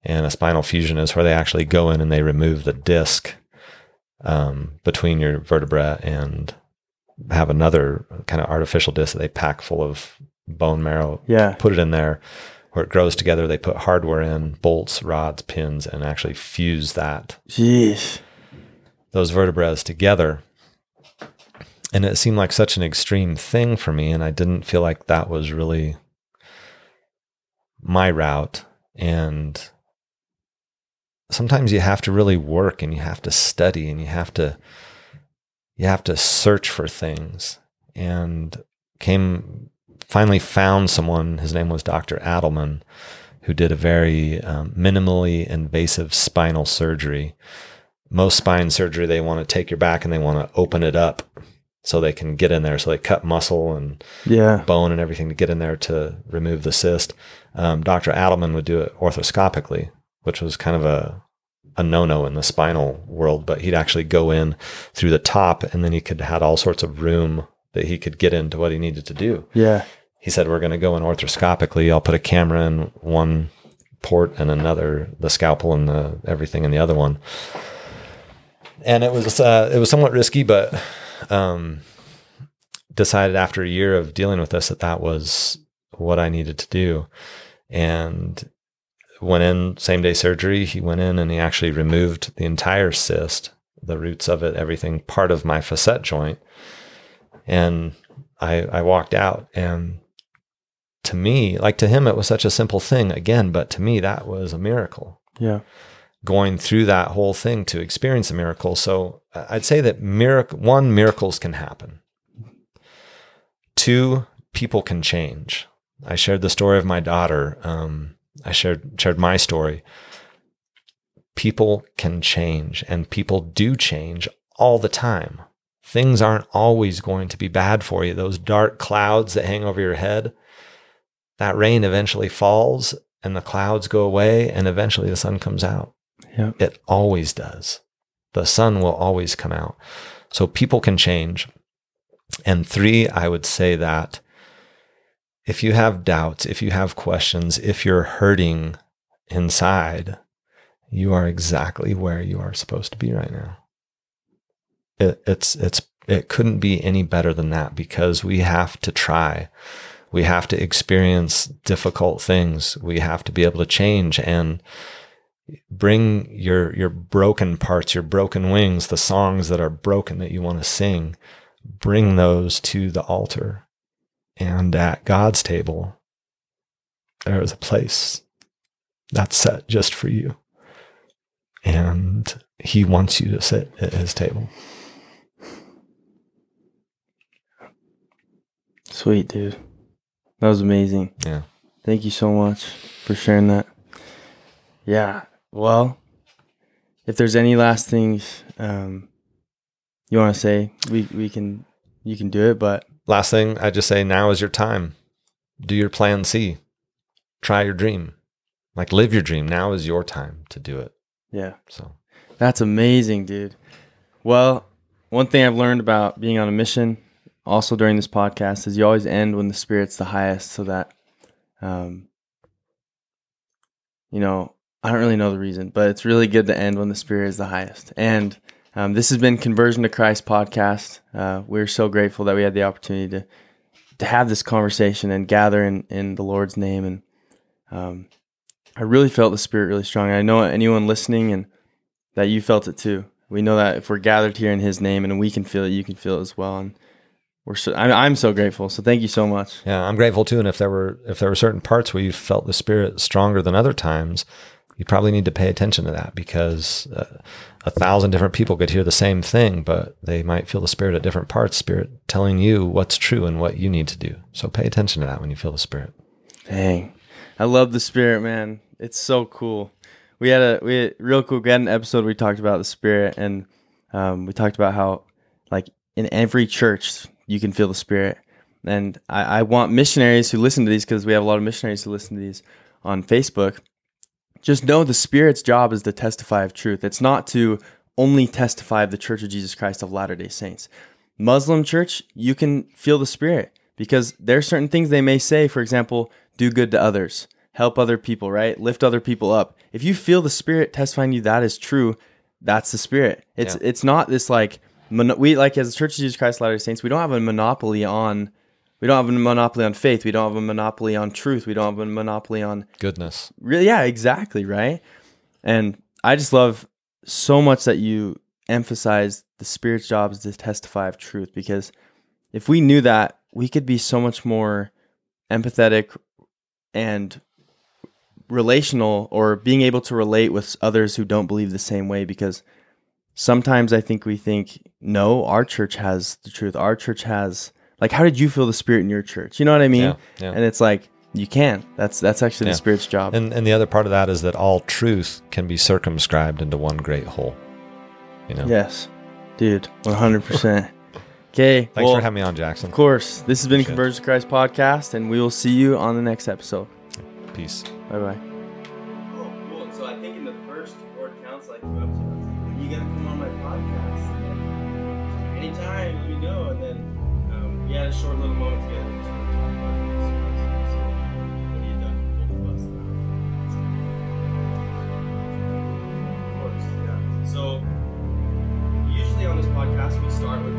And a spinal fusion is where they actually go in and they remove the disc um, between your vertebra and have another kind of artificial disc that they pack full of bone marrow Yeah. put it in there where it grows together. They put hardware in, bolts, rods, pins, and actually fuse that Jeez. those vertebrae together. And it seemed like such an extreme thing for me, and I didn't feel like that was really my route. And sometimes you have to really work and you have to study and you have to you have to search for things and came finally found someone his name was dr adelman who did a very um, minimally invasive spinal surgery most spine surgery they want to take your back and they want to open it up so they can get in there so they cut muscle and Yeah. bone and everything to get in there to remove the cyst. Um, Dr. Adelman would do it orthoscopically, which was kind of a a no-no in the spinal world, but he'd actually go in through the top and then he could had all sorts of room that he could get into what he needed to do. Yeah. He said, We're gonna go in orthoscopically. I'll put a camera in one port and another, the scalpel and the everything in the other one. And it was uh, it was somewhat risky, but um, decided after a year of dealing with this that that was what I needed to do, and went in same day surgery. He went in and he actually removed the entire cyst, the roots of it, everything, part of my facet joint, and I I walked out and. To me, like to him, it was such a simple thing again, but to me, that was a miracle Yeah. going through that whole thing to experience a miracle. So uh, I'd say that miracle one miracles can happen. Two people can change. I shared the story of my daughter. Um, I shared shared my story. People can change, and people do change all the time. Things aren't always going to be bad for you. Those dark clouds that hang over your head, that rain eventually falls, and the clouds go away, and eventually the sun comes out. Yeah. It always does. The sun will always come out. So people can change. And three, I would say that if you have doubts, if you have questions, if you're hurting inside, you are exactly where you are supposed to be right now. It, it's it's it couldn't be any better than that because we have to try. We have to experience difficult things. We have to be able to change and bring your your broken parts, your broken wings, the songs that are broken that you want to sing, bring those to the altar. And at God's table, there is a place that's set just for you. And he wants you to sit at his table. Sweet, dude. That was amazing. Yeah. Thank you so much for sharing that. Yeah. Well, if there's any last things um, you want to say, we we can you can do it. But Last thing, I just say now is your time. Do your plan C. Try your dream. Like live your dream. Now is your time to do it. yeah, So that's amazing, dude. Well, one thing I've learned about being on a mission, also during this podcast, is you always end when the spirit's the highest, so that, um, you know, I don't really know the reason, but it's really good to end when the spirit is the highest. And um, this has been Conversion to Christ podcast. Uh, we're so grateful that we had the opportunity to to have this conversation and gather in in the Lord's name. And um, I really felt the spirit really strong. I know anyone listening and that you felt it too. We know that if we're gathered here in His name and we can feel it, you can feel it as well. And we're so I'm, I'm so grateful. So thank you so much. Yeah, I'm grateful too. And if there were if there were certain parts where you felt the spirit stronger than other times, you probably need to pay attention to that because uh, a thousand different people could hear the same thing, but they might feel the spirit at different parts. Spirit telling you what's true and what you need to do. So pay attention to that when you feel the spirit. Dang, I love the spirit, man. It's so cool. We had a we had, real cool. We had an episode where we talked about the spirit, and um, we talked about how like in every church you can feel the spirit. And I, I want missionaries who listen to these because we have a lot of missionaries who listen to these on Facebook. Just know the spirit's job is to testify of truth. It's not to only testify of the Church of Jesus Christ of Latter Day Saints. Muslim church, you can feel the spirit because there are certain things they may say. For example, do good to others, help other people, right? Lift other people up. If you feel the spirit testifying to you that is true, that's the spirit. It's Yeah. it's not this like mono- we like as the Church of Jesus Christ of Latter Day Saints, we don't have a monopoly on we don't have a monopoly on faith. We don't have a monopoly on truth. We don't have a monopoly on Goodness. Really, yeah, exactly, right. And I just love so much that you emphasize the spirit's job is to testify of truth because if we knew that, we could be so much more empathetic and relational or being able to relate with others who don't believe the same way because sometimes I think we think, no, our church has the truth. Our church has like how did you feel the spirit in your church? You know what I mean? Yeah, yeah. And it's like you can. That's that's actually Yeah. the spirit's job. And and the other part of that is that all truth can be circumscribed into one great whole. You know. yes. Dude, 100%. Okay. Thanks for having me on, Jackson. Of course. This has been. Conversion to Christ podcast and we will see you on the next episode. Peace. Bye bye. we had a short little moment together. So usually on this podcast we start with